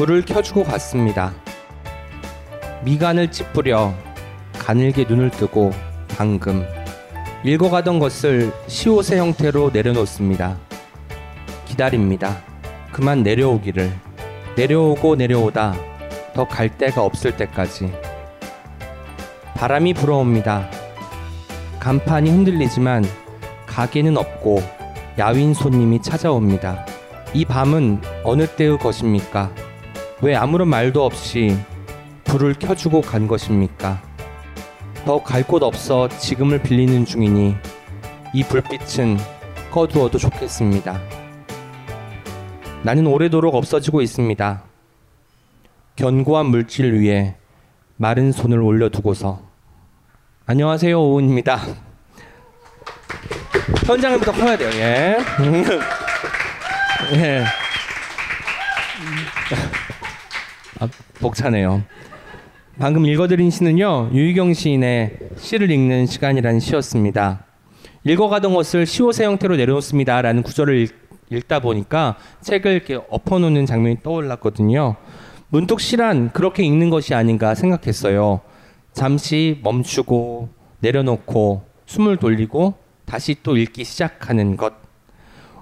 불을 켜주고 갔습니다. 미간을 찌푸려 가늘게 눈을 뜨고 방금 읽어가던 것을 시옷의 형태로 내려놓습니다. 기다립니다. 그만 내려오기를. 내려오고 내려오다 더 갈 데가 없을 때까지. 바람이 불어옵니다. 간판이 흔들리지만 가게는 없고 야윈 손님이 찾아옵니다. 이 밤은 어느 때의 것입니까? 왜 아무런 말도 없이 불을 켜주고 간 것입니까? 더 갈 곳 없어 지금을 빌리는 중이니 이 불빛은 꺼두어도 좋겠습니다. 나는 오래도록 없어지고 있습니다. 견고한 물질 위에 마른 손을 올려두고서 안녕하세요 오은입니다. 현장을부터 커야 돼요. 예. 예. 아, 벅차네요. 방금 읽어드린 시는요 유희경 시인의 시를 읽는 시간이라는 시였습니다. 읽어가던 것을 시옷의 형태로 내려놓습니다라는 구절을 읽, 읽다 보니까 책을 이렇게 엎어놓는 장면이 떠올랐거든요. 문득 시란 그렇게 읽는 것이 아닌가 생각했어요. 잠시 멈추고 내려놓고 숨을 돌리고 다시 또 읽기 시작하는 것.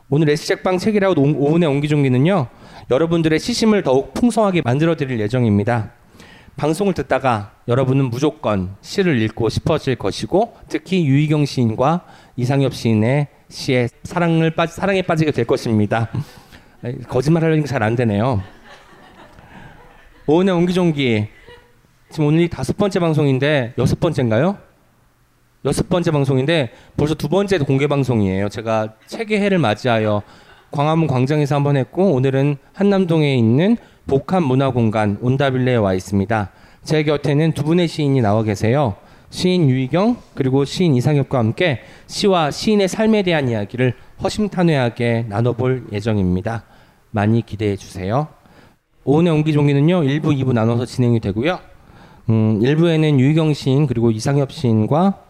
오늘 에스책방 책이라고 오은의 옹기종기는요. 여러분들의 시심을 더욱 풍성하게 만들어 드릴 예정입니다. 방송을 듣다가 여러분은 무조건 시를 읽고 싶어질 것이고 특히 유희경 시인과 이상엽 시인의 시에 사랑을 빠, 사랑에 빠지게 될 것입니다. 거짓말 하려니까 잘안 되네요. 오은의 옹기종기 지금 오늘이 다섯 번째 방송인데 여섯 번째인가요? 여섯 번째 방송인데 벌써 두 번째 공개 방송이에요. 제가 책의 해를 맞이하여 광화문 광장에서 한번 했고 오늘은 한남동에 있는 복합 문화공간 온다빌레에 와 있습니다. 제 곁에는 두 분의 시인이 나와 계세요. 시인 유희경 그리고 시인 이상엽과 함께 시와 시인의 삶에 대한 이야기를 허심탄회하게 나눠볼 예정입니다. 많이 기대해 주세요. 오은의 옹기종기는요 1부, 2부 나눠서 진행이 되고요. 음, 1부에는 유희경 시인 그리고 이상엽 시인과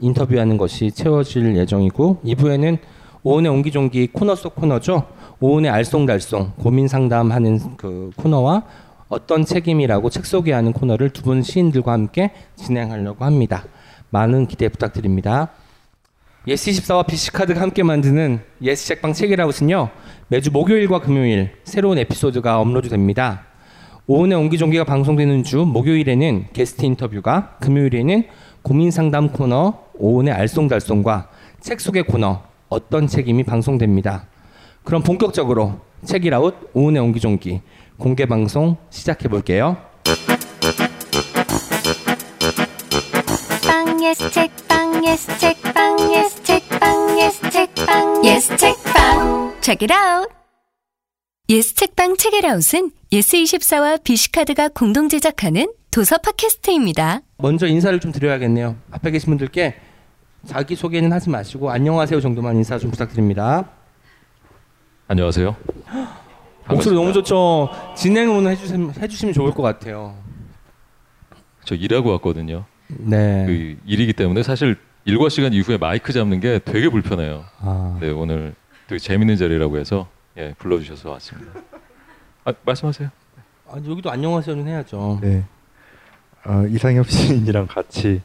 인터뷰하는 것이 채워질 예정이고 2부에는 오은의 옹기종기 코너 속 코너죠. 오은의 알쏭달쏭 고민 상담하는 그 코너와 어떤 책임이라고 책 소개하는 코너를 두 분 시인들과 함께 진행하려고 합니다. 많은 기대 부탁드립니다. 예스24와 BC카드가 함께 만드는 예스 책방 책읽아웃은요 매주 목요일과 금요일 새로운 에피소드가 업로드됩니다. 오은의 옹기종기가 방송되는 주 목요일에는 게스트 인터뷰가 금요일에는 고민 상담 코너 오은의 알쏭달쏭과 책 소개 코너 어떤 책임이 방송됩니다. 그럼 본격적으로 책읽아웃 오은의 옹기종기 공개 방송 시작해 볼게요. 빵 예스 책빵 예스 책빵 예스 책빵 예스 책빵 예스 책빵 Check it out. 예스 책방 책읽아웃은 예스 24와 BC카드가 공동 제작하는 도서 팟캐스트입니다. 먼저 인사를 좀 드려야겠네요. 앞에 계신 분들께 자기 소개는 하지 마시고 안녕하세요 정도만 인사 좀 부탁드립니다. 안녕하세요. 목소리 너무 좋죠. 진행을 오늘 해주시면, 해주시면 좋을 것 같아요. 저 일하고 왔거든요. 네. 그 일이기 때문에 사실 일과 시간 이후에 마이크 잡는 게 되게 불편해요. 아, 네 오늘 되게 재밌는 자리라고 해서 예, 불러주셔서 왔습니다. 아, 말씀하세요. 아니, 여기도 안녕하세요는 해야죠. 네. 어, 이상엽 시인이랑 같이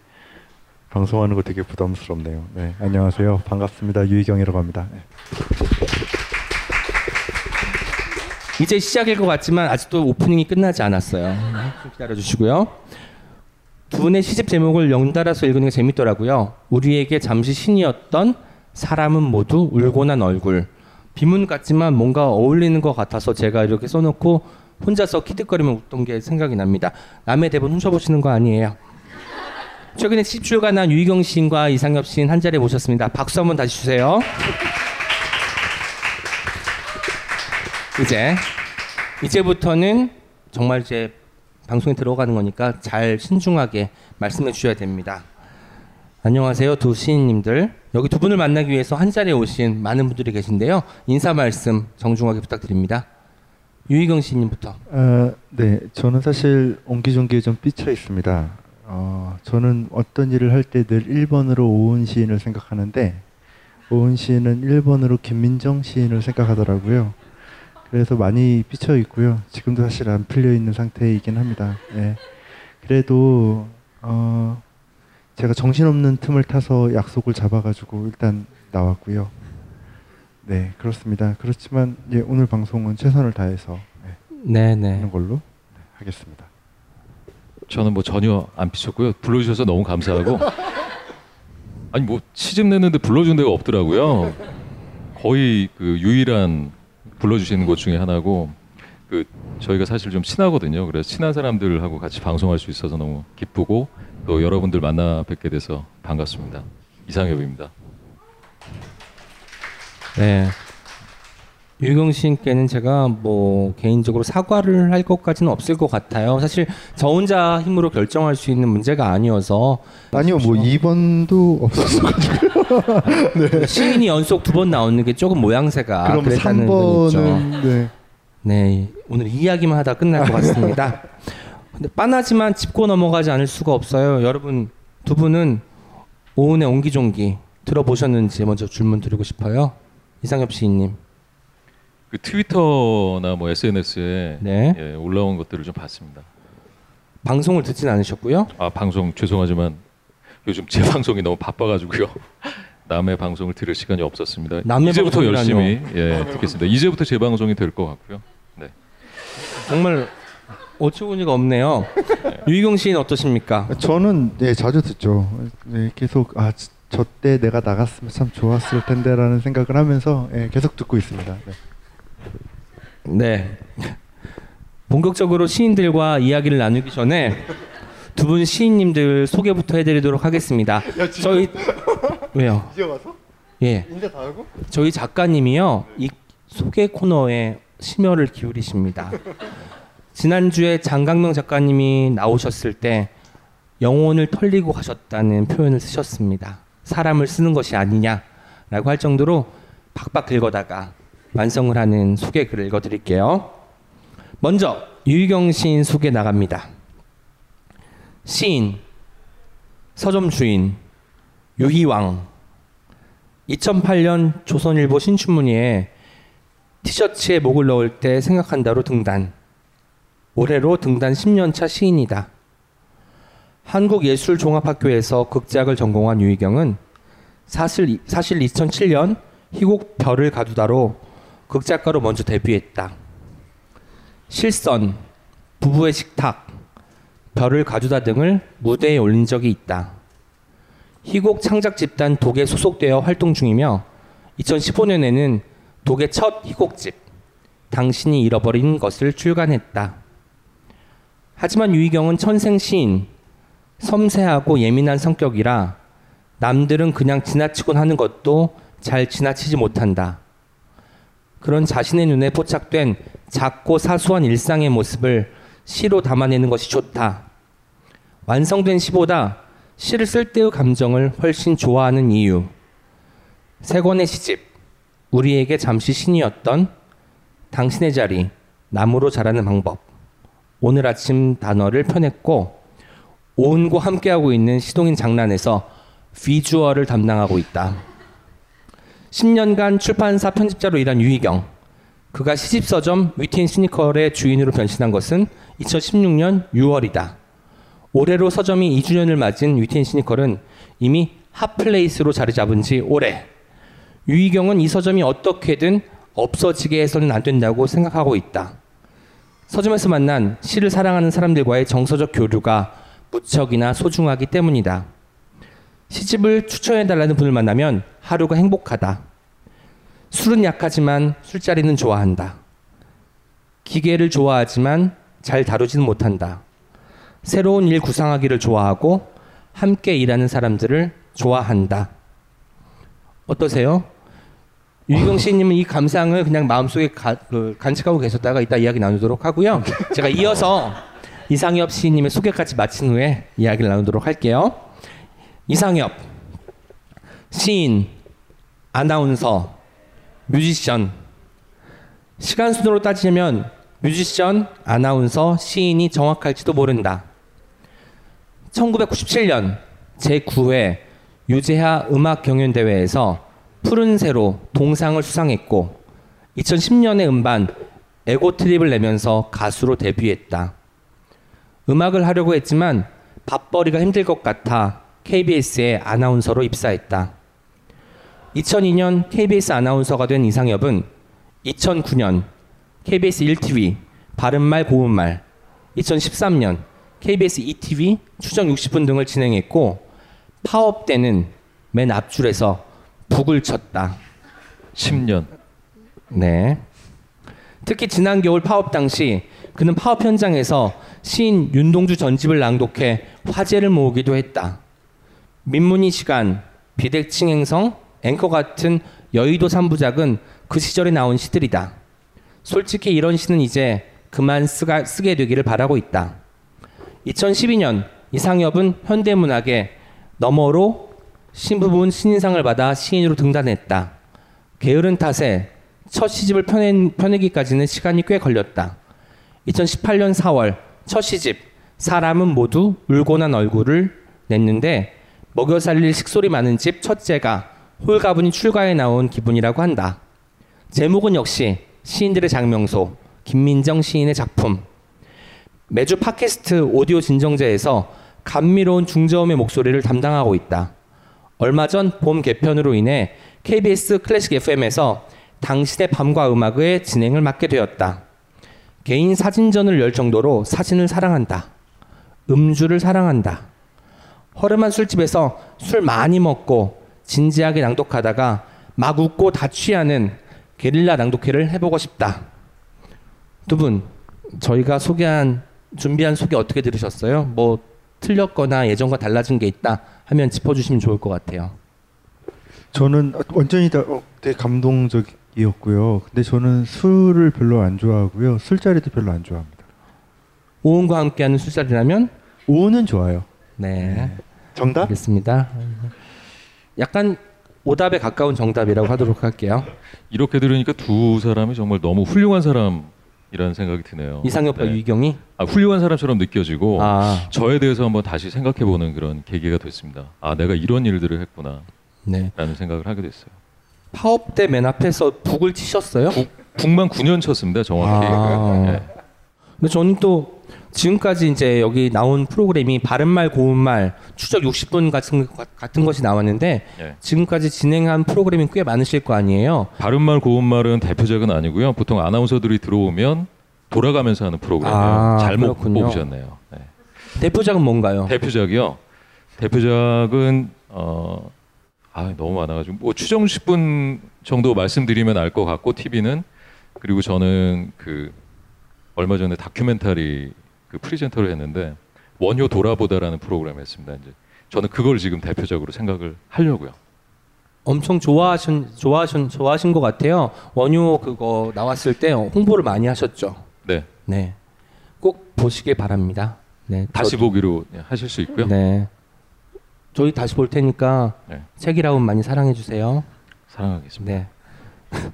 방송하는 거 되게 부담스럽네요. 네, 안녕하세요. 반갑습니다. 유희경이라고 합니다. 네. 이제 시작일 것 같지만 아직도 오프닝이 끝나지 않았어요. 좀 기다려 주시고요. 두 분의 시집 제목을 연달아서 읽는 게 재밌더라고요. 우리에게 잠시 신이었던 사람은 모두 울고 난 얼굴. 비문 같지만 뭔가 어울리는 것 같아서 제가 이렇게 써놓고 혼자서 키득거리며 웃던 게 생각이 납니다. 남의 대본 훔쳐보시는 거 아니에요. 최근에 시집 출간한 유희경 시인과 이상엽 시인 한 자리에 모셨습니다. 박수 한번 다시 주세요. 이제 이제부터는 정말 이제 방송에 들어가는 거니까 잘 신중하게 말씀해 주셔야 됩니다. 안녕하세요 두 시인님들 여기 두 분을 만나기 위해서 한 자리에 오신 많은 분들이 계신데요 인사 말씀 정중하게 부탁드립니다. 유희경 시인님부터. 어, 네, 저는 사실 옹기종기에 좀 삐쳐 있습니다. 어, 저는 어떤 일을 할 때 늘 1번으로 오은 시인을 생각하는데 오은 시인은 1번으로 김민정 시인을 생각하더라고요. 그래서 많이 삐쳐 있고요. 지금도 사실 안 풀려 있는 상태이긴 합니다. 예. 그래도 어 제가 정신없는 틈을 타서 약속을 잡아가지고 일단 나왔고요. 네 그렇습니다. 그렇지만 예, 오늘 방송은 최선을 다해서 네, 네 네. 하는 걸로 네, 하겠습니다. 저는 뭐 전혀 안 비쳤고요. 불러주셔서 너무 감사하고 아니 뭐 시집 냈는데 불러준 데가 없더라고요. 거의 그 유일한 불러주시는 곳 중에 하나고 그 저희가 사실 좀 친하거든요. 그래서 친한 사람들하고 같이 방송할 수 있어서 너무 기쁘고 또 여러분들 만나 뵙게 돼서 반갑습니다. 이상엽입니다. 네. 유경 씨께는 제가 뭐 개인적으로 사과를 할 것까지는 없을 것 같아요. 사실 저 혼자 힘으로 결정할 수 있는 문제가 아니어서 아니요 뭐 2번도 없었어가지고 시인이 연속 두 번 나오는 게 조금 모양새가 그럼 아, 그랬다는 건 있죠. 3번은 네. 네, 오늘 이야기만 하다 끝날 것 같습니다. 근데 빤하지만 짚고 넘어가지 않을 수가 없어요. 여러분 두 분은 오은의 옹기종기 들어보셨는지 먼저 질문 드리고 싶어요. 이상엽 시인님. 그 트위터나 뭐 SNS에 네. 예, 올라온 것들을 좀 봤습니다. 방송을 듣진 않으셨고요. 아 방송 죄송하지만 요즘 제 방송이 너무 바빠가지고요. 남의 방송을 들을 시간이 없었습니다. 남의 이제부터 방송이라뇨. 열심히 예, 듣겠습니다. 이제부터 제 방송이 될 것 같고요. 네. 정말 어처구니가 없네요. 유희경 시인 어떠십니까? 저는 네 자주 듣죠. 네, 계속 아 저 때 내가 나갔으면 참 좋았을 텐데라는 생각을 하면서 예, 계속 듣고 있습니다. 네. 네. 본격적으로 시인들과 이야기를 나누기 전에 두 분 시인님들 소개부터 해드리도록 하겠습니다. 저희 왜요? 이제 와서 예. 인사 다 하고? 저희 작가님이요 이 소개 코너에 심혈을 기울이십니다. 지난주에 장강명 작가님이 나오셨을 때 영혼을 털리고 가셨다는 표현을 쓰셨습니다. 사람을 쓰는 것이 아니냐라고 할 정도로 박박 긁어다가 완성을 하는 소개 글을 읽어드릴게요. 먼저 유희경 시인 소개 나갑니다. 시인, 서점 주인, 유희왕, 2008년 조선일보 신춘문예에 티셔츠에 목을 넣을 때 생각한다로 등단. 올해로 등단 10년차 시인이다. 한국예술종합학교에서 극작을 전공한 유희경은 사실, 사실 2007년 희곡 별을 가두다로 극작가로 먼저 데뷔했다. 실선, 부부의 식탁, 별을 가두다 등을 무대에 올린 적이 있다. 희곡 창작 집단 독에 소속되어 활동 중이며 2015년에는 독의 첫 희곡집 당신이 잃어버린 것을 출간했다. 하지만 유희경은 천생 시인, 섬세하고 예민한 성격이라 남들은 그냥 지나치곤 하는 것도 잘 지나치지 못한다. 그런 자신의 눈에 포착된 작고 사소한 일상의 모습을 시로 담아내는 것이 좋다. 완성된 시보다 시를 쓸 때의 감정을 훨씬 좋아하는 이유. 세 권의 시집, 우리에게 잠시 신이었던 당신의 자리, 나무로 자라는 방법. 오늘 아침 단어를 펴냈고 오은과 함께하고 있는 시동인 작란에서 비주얼을 담당하고 있다. 10년간 출판사 편집자로 일한 유희경. 그가 시집서점 위트 앤 시니컬의 주인으로 변신한 것은 2016년 6월이다. 올해로 서점이 2주년을 맞은 위트 앤 시니컬은 이미 hot place로 자리 잡은 지 오래. 유희경은 이 서점이 어떻게든 없어지게 해서는 안 된다고 생각하고 있다. 서점에서 만난 시를 사랑하는 사람들과의 정서적 교류가 무척이나 소중하기 때문이다. 시집을 추천해달라는 분을 만나면 하루가 행복하다. 술은 약하지만 술자리는 좋아한다. 기계를 좋아하지만 잘 다루지는 못한다. 새로운 일 구상하기를 좋아하고 함께 일하는 사람들을 좋아한다. 어떠세요? 유희경 씨님은 이 감상을 그냥 마음속에 가, 그, 간직하고 계셨다가 이따 이야기 나누도록 하고요. 제가 이어서 이상엽 씨님의 소개까지 마친 후에 이야기를 나누도록 할게요. 이상엽 시인, 아나운서, 뮤지션 시간 순으로 따지면 뮤지션, 아나운서, 시인이 정확할지도 모른다. 1997년 제9회 유재하 음악 경연 대회에서 푸른 새로 동상을 수상했고 2010년에 음반 에고 트립을 내면서 가수로 데뷔했다. 음악을 하려고 했지만 밥벌이가 힘들 것 같아 KBS에 아나운서로 입사했다. 2002년 KBS 아나운서가 된 이상엽은 2009년 KBS 1TV 바른말 고운말 2013년 KBS 2TV 추정 60분 등을 진행했고 파업 때는 맨 앞줄에서 북을 쳤다. 10년. 네. 특히 지난 겨울 파업 당시 그는 파업 현장에서 시인 윤동주 전집을 낭독해 화제를 모으기도 했다. 민문이 시간, 비대칭 행성, 앵커 같은 여의도 삼부작은 그 시절에 나온 시들이다. 솔직히 이런 시는 이제 그만 쓰가, 쓰게 되기를 바라고 있다. 2012년 이상엽은 현대문학의 너머로 신부분 신인상을 받아 시인으로 등단했다. 게으른 탓에 첫 시집을 펴낸, 펴내기까지는 시간이 꽤 걸렸다. 2018년 4월 첫 시집 사람은 모두 울고 난 얼굴을 냈는데 먹여 살릴 식소리 많은 집 첫째가 홀가분이 출가에 나온 기분이라고 한다. 제목은 역시 시인들의 장명소 김민정 시인의 작품. 매주 팟캐스트 오디오 진정제에서 감미로운 중저음의 목소리를 담당하고 있다. 얼마 전 봄 개편으로 인해 KBS 클래식 FM에서 당신의 밤과 음악의 진행을 맡게 되었다. 개인 사진전을 열 정도로 사진을 사랑한다. 음주를 사랑한다. 허름한 술집에서 술 많이 먹고 진지하게 낭독하다가 막 웃고 다 취하는 게릴라 낭독회를 해보고 싶다. 두 분 저희가 소개한 준비한 소개 어떻게 들으셨어요? 뭐 틀렸거나 예전과 달라진 게 있다 하면 짚어주시면 좋을 것 같아요. 저는 완전히 다 어, 되게 감동적이었고요. 근데 저는 술을 별로 안 좋아하고요. 술자리도 별로 안 좋아합니다. 오은과 함께하는 술자리라면 오는 좋아요. 네 정답? 알겠습니다. 약간 오답에 가까운 정답이라고 하도록 할게요. 이렇게 들으니까 두 사람이 정말 너무 훌륭한 사람이라는 생각이 드네요. 이상엽과 네. 유희경이 아, 훌륭한 사람처럼 느껴지고 아 저에 대해서 한번 다시 생각해보는 그런 계기가 됐습니다. 아 내가 이런 일들을 했구나라는 네. 생각을 하게 됐어요. 파업 때 맨 앞에서 북을 치셨어요? 북만 9년 쳤습니다 정확히. 아. 네. 근데 저는 또 지금까지 이제 여기 나온 프로그램이 바른말 고운말 추적 60분 같은 같은 것이 나왔는데 예. 지금까지 진행한 프로그램이 꽤 많으실 거 아니에요. 바른말 고운말은 대표작은 아니고요. 보통 아나운서들이 들어오면 돌아가면서 하는 프로그램이에요. 아, 잘못 그렇군요. 뽑으셨네요. 네. 대표작은 뭔가요? 대표작이요. 대표작은 어, 아 너무 많아가지고 뭐 추정 10분 정도 말씀드리면 알 것 같고 TV는 그리고 저는 그 얼마 전에 다큐멘터리 그 presenter를 했는데 원효 돌아보다라는 프로그램을 했습니다. 이제 저는 그걸 지금 대표작으로 생각을 하려고요. 엄청 좋아하신 좋아하신 좋아하신 것 같아요. 원효 그거 나왔을 때 홍보를 많이 하셨죠. 네, 네, 꼭 보시길 바랍니다. 네, 다시 저- 보기로 하실 수 있고요. 네, 저희 다시 볼 테니까 네. 책이라운 많이 사랑해 주세요. 사랑하겠습니다. 네.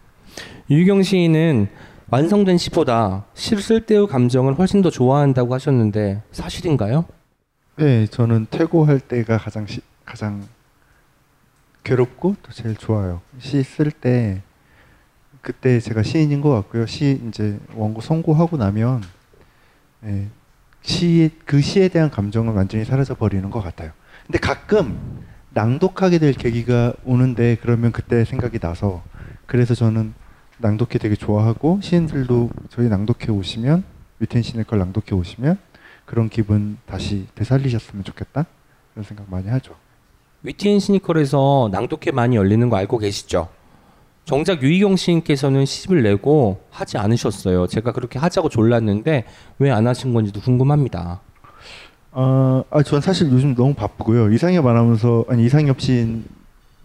유경 시인은 완성된 시보다 시쓸 때의 감정을 훨씬 더 좋아한다고 하셨는데 사실인가요? 네, 저는 퇴고할 때가 가장 시, 가장 괴롭고 또 제일 좋아요. 시 쓸 때 그때 제가 시인인 것 같고요. 시 이제 원고 선고하고 나면 예, 시의 그 시에 대한 감정은 완전히 사라져 버리는 것 같아요. 근데 가끔 낭독하게 될 계기가 오는데 그러면 그때 생각이 나서 그래서 저는 낭독회 되게 좋아하고 시인들도 저희 낭독회 오시면 위텐 시네 걸 낭독회 오시면 그런 기분 다시 되살리셨으면 좋겠다 그런 생각 많이 하죠. 위티인 시니컬에서 낭독회 많이 열리는 거 알고 계시죠? 정작 유희경 시인께서는 시집을 내고 하지 않으셨어요. 제가 그렇게 하자고 졸랐는데 왜 안 하신 건지도 궁금합니다. 아, 아, 전 사실 요즘 너무 바쁘고요. 이상엽 아나운서 아니 이상엽 시인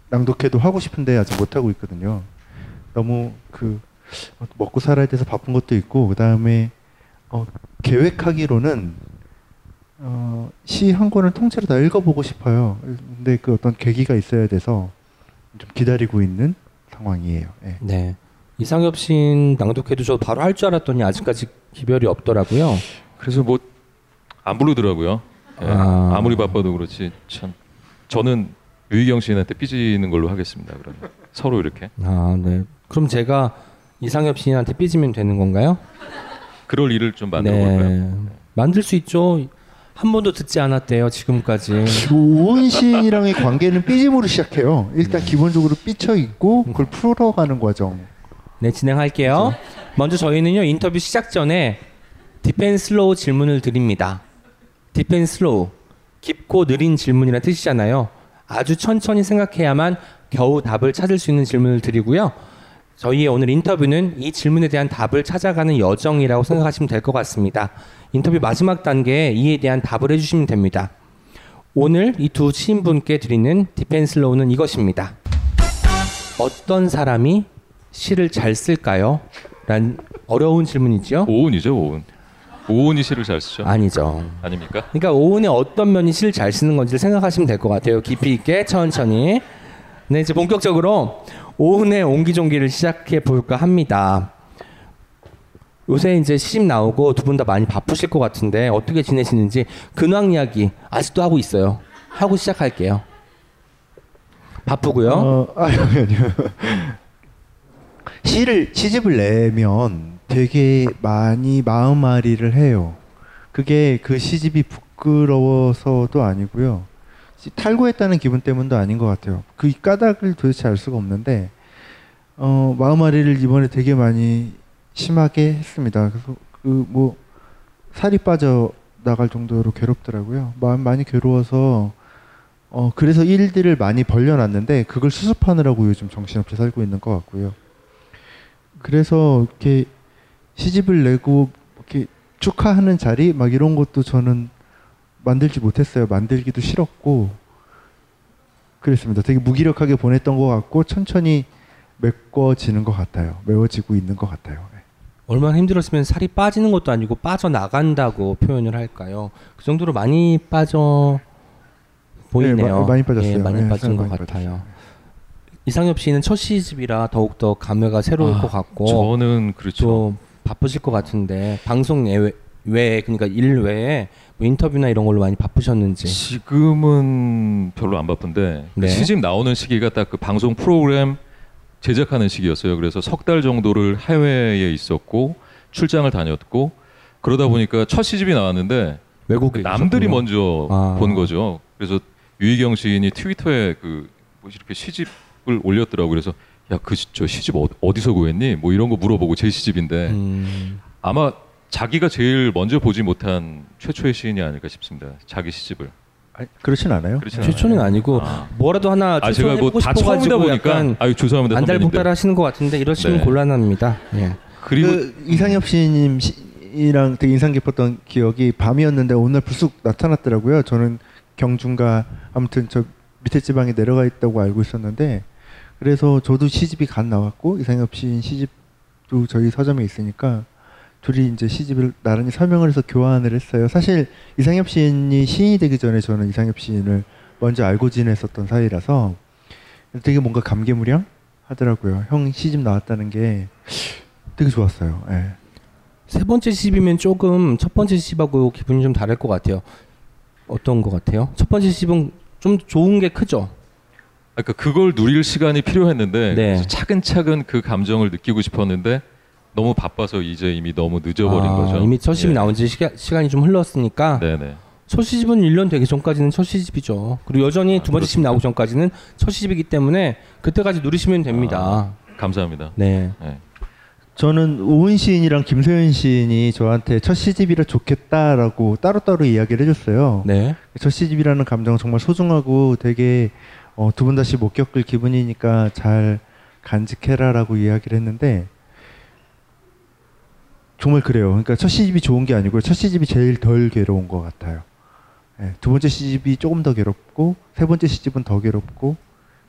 낭독회도 하고 싶은데 아직 못 하고 있거든요. 너무 그 먹고 살아야 돼서 바쁜 것도 있고 그 다음에 어, 계획하기로는 어, 시 한 권을 통째로 다 읽어보고 싶어요. 근데 그 어떤 계기가 있어야 돼서 좀 기다리고 있는 상황이에요. 예. 네. 이상엽 시인 낭독회도 저 바로 할 줄 알았더니 아직까지 기별이 없더라고요. 그래서 뭐 안 부르더라고요. 예, 아. 아. 무리 바빠도 그렇지 참 저는 유희경 시인한테 삐지는 걸로 하겠습니다. 그러면 서로 이렇게 아, 네. 그럼 제가 이상엽 시인한테 삐지면 되는 건가요? 그럴 일을 좀 만들어 볼까요? 네. 만들 수 있죠. 한 번도 듣지 않았대요 지금까지. 오은 시인이랑의 관계는 삐짐으로 시작해요. 일단 기본적으로 삐쳐 있고 그걸 풀어가는 과정. 네 진행할게요. 먼저 저희는요 인터뷰 시작 전에 deep and slow 질문을 드립니다. deep and slow 깊고 느린 질문이란 뜻이잖아요. 아주 천천히 생각해야만 겨우 답을 찾을 수 있는 질문을 드리고요. 저희의 오늘 인터뷰는 이 질문에 대한 답을 찾아가는 여정이라고 생각하시면 될 것 같습니다. 인터뷰 마지막 단계에 이에 대한 답을 해주시면 됩니다. 오늘 이 두 시인분께 드리는 deep and slow는 이것입니다. 어떤 사람이 시를 잘 쓸까요? 란 어려운 질문이지요? 오은이죠, 오은. 오은이 시를 잘 쓰죠. 아니죠. 아닙니까? 그러니까 오은의 어떤 면이 시를 잘 쓰는 건지를 생각하시면 될 것 같아요. 깊이 있게 천천히. 네, 이제 본격적으로 오은의 옹기종기를 시작해 볼까 합니다. 요새 이제 시집 나오고 두 분 다 많이 바쁘실 것 같은데 어떻게 지내시는지 근황 이야기 아직도 하고 있어요. 하고 시작할게요. 바쁘고요. 어, 아니요, 아니요. 시를 시집을 내면 되게 많이 마음앓이를 해요. 그게 그 시집이 부끄러워서도 아니고요. 시- 탈고했다는 기분 때문도 아닌 것 같아요. 그 까닭을 도대체 알 수가 없는데 어, 마음앓이를 이번에 되게 많이 심하게 했습니다. 그래서 그 뭐 살이 빠져 나갈 정도로 괴롭더라고요. 마음 많이 괴로워서 어 그래서 일들을 많이 벌려놨는데 그걸 수습하느라고 요즘 정신없이 살고 있는 것 같고요. 그래서 이렇게 시집을 내고 이렇게 축하하는 자리 막 이런 것도 저는 만들지 못했어요. 만들기도 싫었고 그랬습니다. 되게 무기력하게 보냈던 것 같고 천천히 메꿔지는 것 같아요. 메워지고 있는 것 같아요. 네. 얼마나 힘들었으면 살이 빠지는 것도 아니고 빠져나간다고 표현을 할까요? 그 정도로 많이 빠져 보이네요. 네, 마- 많이 빠졌어요. 예, 많이 네, 빠진 것 많이 같아요. 빠졌어요. 이상엽 씨는 첫 시집이라 더욱더 감회가 새로울 아, 것 같고 저는 그렇죠. 또 바쁘실 것 같은데 방송 외, 외에 그러니까 일 외에 뭐 인터뷰나 이런 걸로 많이 바쁘셨는지 지금은 별로 안 바쁜데 그 네. 시집 나오는 시기가 딱 그 방송 프로그램 제작하는 시기였어요. 그래서 석 달 정도를 해외에 있었고 출장을 다녔고 그러다 보니까 첫 시집이 나왔는데 외국에 남들이 계셨군요. 먼저 아. 본 거죠. 그래서 유희경 시인이 트위터에 그뭐 이렇게 시집을 올렸더라고. 그래서 야 그 저 시집 어, 어디서 구했니? 뭐 이런 거 물어보고 제 시집인데 음, 아마 자기가 제일 먼저 보지 못한 최초의 시인이 아닐까 싶습니다. 자기 시집을. 아니, 그렇진 않아요. 그렇진 최초는 않아요. 아니고 아. 뭐라도 하나 아 제가 뭐다 처음이다 보니까 약간 아유 죄송합니다. 안달복달 하시는 것 같은데 이러시면 네. 곤란합니다. 예. 그리고 그 이상엽 시인님 시랑 되게 인상 깊었던 기억이 밤이었는데 오늘 불쑥 나타났더라고요. 저는 경중가 아무튼 저 밑에 지방에 내려가 있다고 알고 있었는데 그래서 저도 시집이 간 나왔고 이상엽 시인 시집도 저희 서점에 있으니까 둘이 이제 시집을 나란히 설명을 해서 교환을 했어요. 사실 이상엽 시인이 시인이 되기 전에 저는 이상엽 시인을 먼저 알고 지냈었던 사이라서 되게 뭔가 감개무량 하더라고요. 형 시집 나왔다는 게 되게 좋았어요. 예. 세 번째 시집이면 조금 첫 번째 시집하고 기분이 좀 다를 것 같아요. 어떤 것 같아요? 첫 번째 시집은 좀 좋은 게 크죠. 그러니까 그걸 누릴 시간이 필요했는데 네. 차근차근 그 감정을 느끼고 싶었는데 너무 바빠서 이제 이미 너무 늦어버린 아, 거죠. 이미 첫 시집 예. 나온 지 시가, 시간이 좀 흘렀으니까 네네. 첫 시집은 1년 되기 전까지는 첫 시집이죠. 그리고 여전히 아, 두 번째 시집. 나오기 전까지는 첫 시집이기 때문에 그때까지 누리시면 됩니다. 아. 감사합니다. 네. 네. 저는 오은 시인이랑 김소연 시인이 저한테 첫 시집이라 좋겠다라고 따로따로 이야기를 해줬어요. 네. 첫 시집이라는 감정은 정말 소중하고 되게 어, 두번 다시 못 겪을 기분이니까 잘 간직해라라고 이야기를 했는데 정말 그래요. 그러니까 첫 시집이 좋은 게 아니고요. 첫 시집이 제일 덜 괴로운 것 같아요. 예, 두 번째 시집이 조금 더 괴롭고 세 번째 시집은 더 괴롭고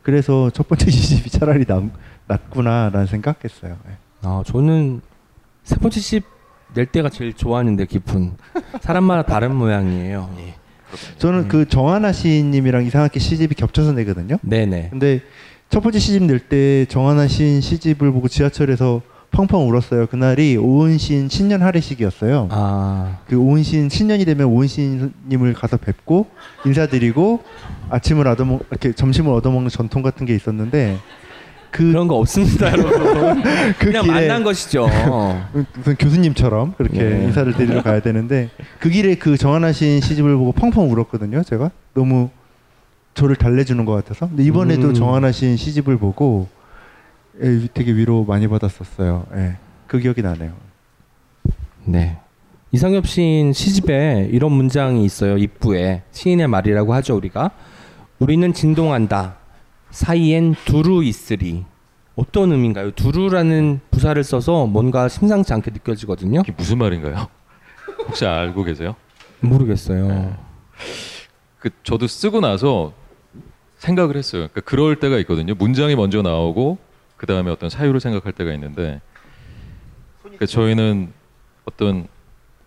그래서 첫 번째 시집이 차라리 남, 낫구나라는 생각했어요. 예. 아, 저는 세 번째 시집 낼 때가 제일 좋아하는데 기분. 사람마다 다른 모양이에요. 예. 저는 그 정하나 시인님이랑 이상하게 시집이 겹쳐서 내거든요. 네네. 근데 첫 번째 시집 낼 때 정하나 시인 시집을 보고 지하철에서 펑펑 울었어요. 그날이 오은 시인 신년 할애식이었어요. 아, 그 오은 시인 신년이 되면 오은 시인님을 가서 뵙고 인사드리고 아침을 얻어먹 이렇게 점심을 얻어먹는 전통 같은 게 있었는데 그, 그런 거 없습니다, 여러분. 그 그냥 길에 만난 것이죠. 무슨 교수님처럼 그렇게 네. 인사를 드리러 가야 되는데 그 길에 그 시인 시집을 보고 펑펑 울었거든요. 제가 너무 저를 달래주는 것 같아서. 근데 이번에도 음. 시인 시집을 보고 예, 되게 위로 많이 받았었어요. 예. 그 기억이 나네요. 네. 이상엽 시인 시집에 이런 문장이 있어요. 입부에 시인의 말이라고 하죠 우리가. 우리는 진동한다. 사이엔 두루 있으리. 어떤 의미인가요? 두루라는 부사를 써서 뭔가 심상치 않게 느껴지거든요. 이게 무슨 말인가요? 혹시 알고 계세요? 모르겠어요. 그 저도 쓰고 나서 생각을 했어요. 그러니까 그럴 때가 있거든요. 문장이 먼저 나오고 그 다음에 어떤 사유를 생각할 때가 있는데, 그러니까 저희는 어떤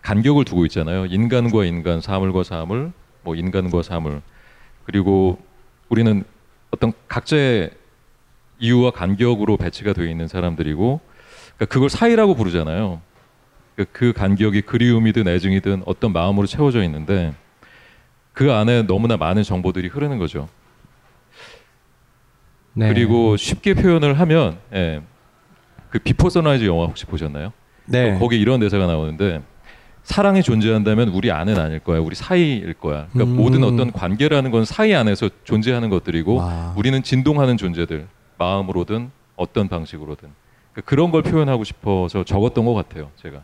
간격을 두고 있잖아요. 인간과 인간, 사물과 사물, 뭐 인간과 사물, 그리고 우리는 어떤 각자의 이유와 간격으로 배치가 되어 있는 사람들이고, 그러니까 그걸 사이라고 부르잖아요. 그- 그 간격이 그리움이든 애증이든 어떤 마음으로 채워져 있는데. 그 안에 너무나 많은 정보들이 흐르는 거죠. 네. 그리고 쉽게 표현을 하면 예, 그 Before Sunrise 영화 혹시 보셨나요? 네. 거기 이런 대사가 나오는데 사랑이 존재한다면 우리 안은 아닐 거야. 우리 사이일 거야. 그러니까 음. 모든 어떤 관계라는 건 사이 안에서 존재하는 것들이고 와. 우리는 진동하는 존재들. 마음으로든 어떤 방식으로든. 그러니까 그런 걸 표현하고 싶어서 적었던 것 같아요. 제가.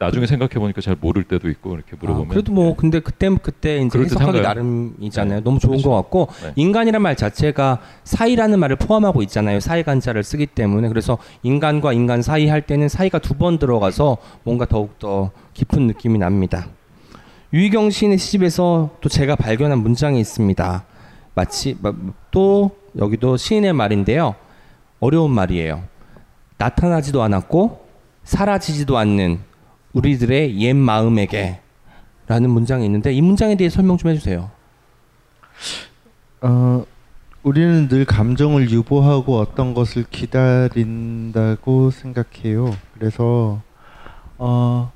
나중에 생각해 보니까 잘 모를 때도 있고 이렇게 물어보면. 아, 그래도 뭐 근데 그때 그때 이제 해석하기? 나름이잖아요. 네. 너무 좋은 그렇죠. 것 같고 네. 인간이란 말 자체가 사이라는 말을 포함하고 있잖아요. 사이간자를 쓰기 때문에 그래서 인간과 인간 사이 할 때는 사이가 두 번 들어가서 뭔가 더욱 더 깊은 느낌이 납니다. 유희경 시인의 시집에서 또 제가 발견한 문장이 있습니다. 마치 마- 또 여기도 시인의 말인데요. 어려운 말이에요. 나타나지도 않았고 사라지지도 않는 우리들의 옛 마음에게 라는 문장이 있는데 이 문장에 대해 설명 좀 해주세요. 어, 우리는 늘 감정을 유보하고 어떤 것을 기다린다고 생각해요. 그래서 어,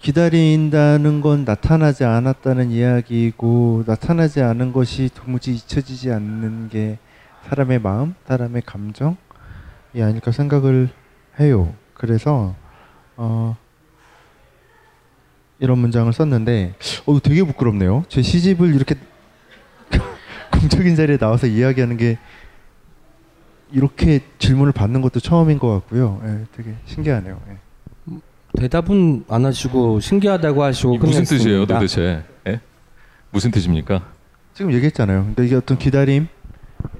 기다린다는 건 나타나지 않았다는 이야기이고 나타나지 않은 것이 도무지 잊혀지지 않는 게 사람의 마음, 사람의 감정이 아닐까 생각을 해요. 그래서 어, 이런 문장을 썼는데 어 되게 부끄럽네요. 제 시집을 이렇게 공적인 자리에 나와서 이야기하는 게 이렇게 질문을 받는 것도 처음인 것 같고요. 예, 되게 신기하네요. 예. 대답은 안 하시고 신기하다고 하시고 이 무슨 뜻이에요. 도대체? 예? 무슨 뜻입니까? 지금 얘기했잖아요. 그러니까 이게 어떤 기다림,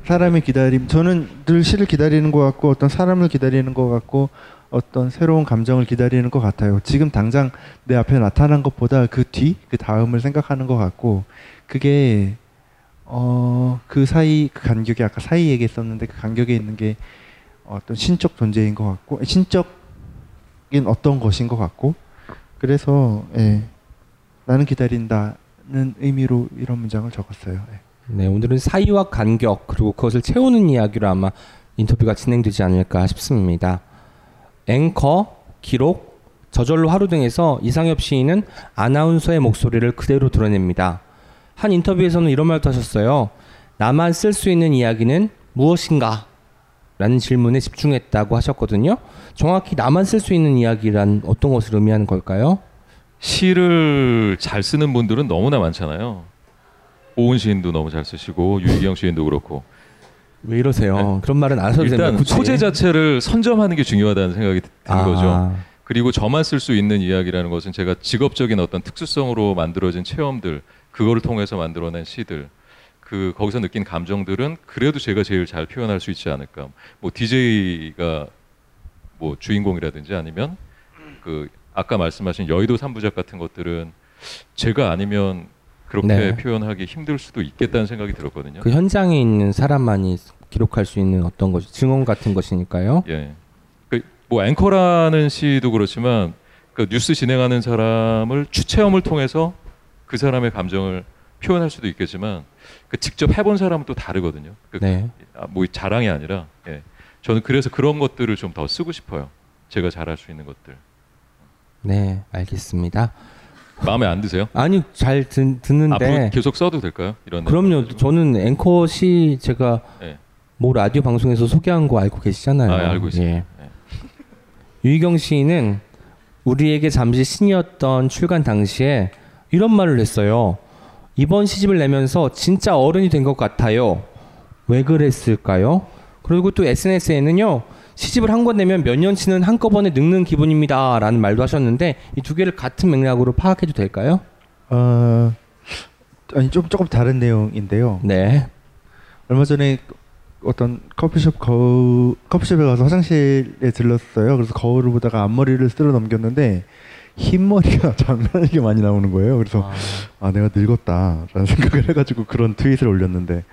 사람의 기다림. 저는 늘 시를 기다리는 것 같고 어떤 사람을 기다리는 것 같고 어떤 새로운 감정을 기다리는 것 같아요. 지금 당장 내 앞에 나타난 것보다 그 뒤, 그 다음을 생각하는 것 같고 그게 어, 그 사이 그 간격이 아까 사이 얘기했었는데 그 간격에 있는 게 어떤 신적 존재인 것 같고 신적인 어떤 것인 것 같고 그래서 예, 나는 기다린다는 의미로 이런 문장을 적었어요. 예. 네, 오늘은 사이와 간격 그리고 그것을 채우는 이야기로 아마 인터뷰가 진행되지 않을까 싶습니다. 앵커, 기록, 저절로 하루 등에서 이상엽 시인은 아나운서의 목소리를 그대로 드러냅니다. 한 인터뷰에서는 이런 말도 하셨어요. 나만 쓸 수 있는 이야기는 무엇인가? 라는 질문에 집중했다고 하셨거든요. 정확히 나만 쓸 수 있는 이야기란 어떤 것을 의미하는 걸까요? 시를 잘 쓰는 분들은 너무나 많잖아요. 오은 시인도 너무 잘 쓰시고 유희경 시인도 그렇고 왜 이러세요? 그런 말은 안 하셔도 됩니다. 소재 자체를 선점하는 게 중요하다는 생각이 드는 아, 거죠. 그리고 저만 쓸 수 있는 이야기라는 것은 제가 직업적인 어떤 특수성으로 만들어진 체험들 그거를 통해서 만들어낸 시들 그 거기서 느낀 감정들은 그래도 제가 제일 잘 표현할 수 있지 않을까. 뭐 DJ가 뭐 주인공이라든지 아니면 그 아까 말씀하신 여의도 삼부작 같은 것들은 제가 아니면 그렇게 네. 표현하기 힘들 수도 있겠다는 생각이 들었거든요. 그 현장에 있는 사람만이 기록할 수 있는 어떤 것이 증언 같은 것이니까요. 예. 그 뭐 앵커라는 시도 그렇지만 그 뉴스 진행하는 사람을 추체험을 통해서 그 사람의 감정을 표현할 수도 있겠지만 그 직접 해본 사람은 또 다르거든요. 그, 네. 아, 뭐 자랑이 아니라 예. 저는 그래서 그런 것들을 좀 더 쓰고 싶어요. 제가 잘할 수 있는 것들. 네, 알겠습니다. 마음에 안 드세요? 아니 잘 듣, 앞으로 듣는데 계속 써도 될까요? 이런 그럼요. 저는 앵커 시 제가 네. 뭐 라디오 방송에서 소개한 거 알고 계시잖아요. 아, 알고 있습니다. 예. 네. 유희경 시인은 우리에게 잠시 신이었던 출간 당시에 이런 말을 했어요. 이번 시집을 내면서 진짜 어른이 된 것 같아요. 왜 그랬을까요? 그리고 또 SNS에는요. 시집을 한 권 내면 몇 년치는 한꺼번에 늙는 기분입니다라는 말도 하셨는데 이 두 개를 같은 맥락으로 파악해도 될까요? 어, 아니 좀 조금 다른 내용인데요. 네. 얼마 전에 어떤 커피숍 거울 커피숍에 가서 화장실에 들렀어요. 그래서 거울을 보다가 앞머리를 쓸어 넘겼는데 흰 머리가 장난 아니게 많이 나오는 거예요. 그래서 아 내가 늙었다라는 생각을 해가지고 그런 트윗을 올렸는데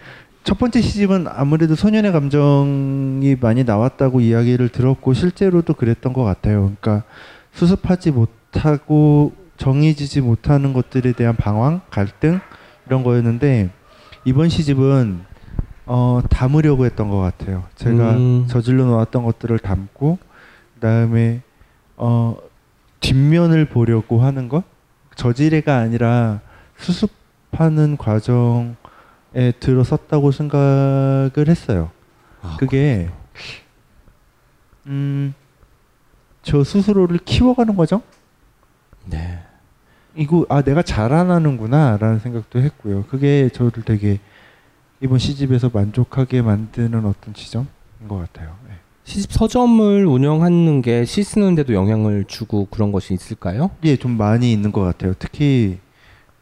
첫 번째 시집은 아무래도 소년의 감정이 많이 나왔다고 이야기를 들었고 실제로도 그랬던 것 같아요. 그러니까 수습하지 못하고 정해지지 못하는 것들에 대한 방황, 갈등 이런 거였는데 이번 시집은 어, 담으려고 했던 것 같아요. 제가 음. 저질러 놓았던 것들을 담고 그다음에 어, 뒷면을 보려고 하는 것 저지레가 아니라 수습하는 과정 에 들어섰다고 생각을 했어요. 아, 그게 음, 저 스스로를 키워가는 과정? 네. 이거 아 내가 자라나는구나라는 생각도 했고요. 그게 저를 되게 이번 시집에서 만족하게 만드는 어떤 지점인 것 같아요. 네. 시집 서점을 운영하는 게 시 쓰는데도 영향을 주고 그런 것이 있을까요? 예, 좀 많이 있는 것 같아요. 특히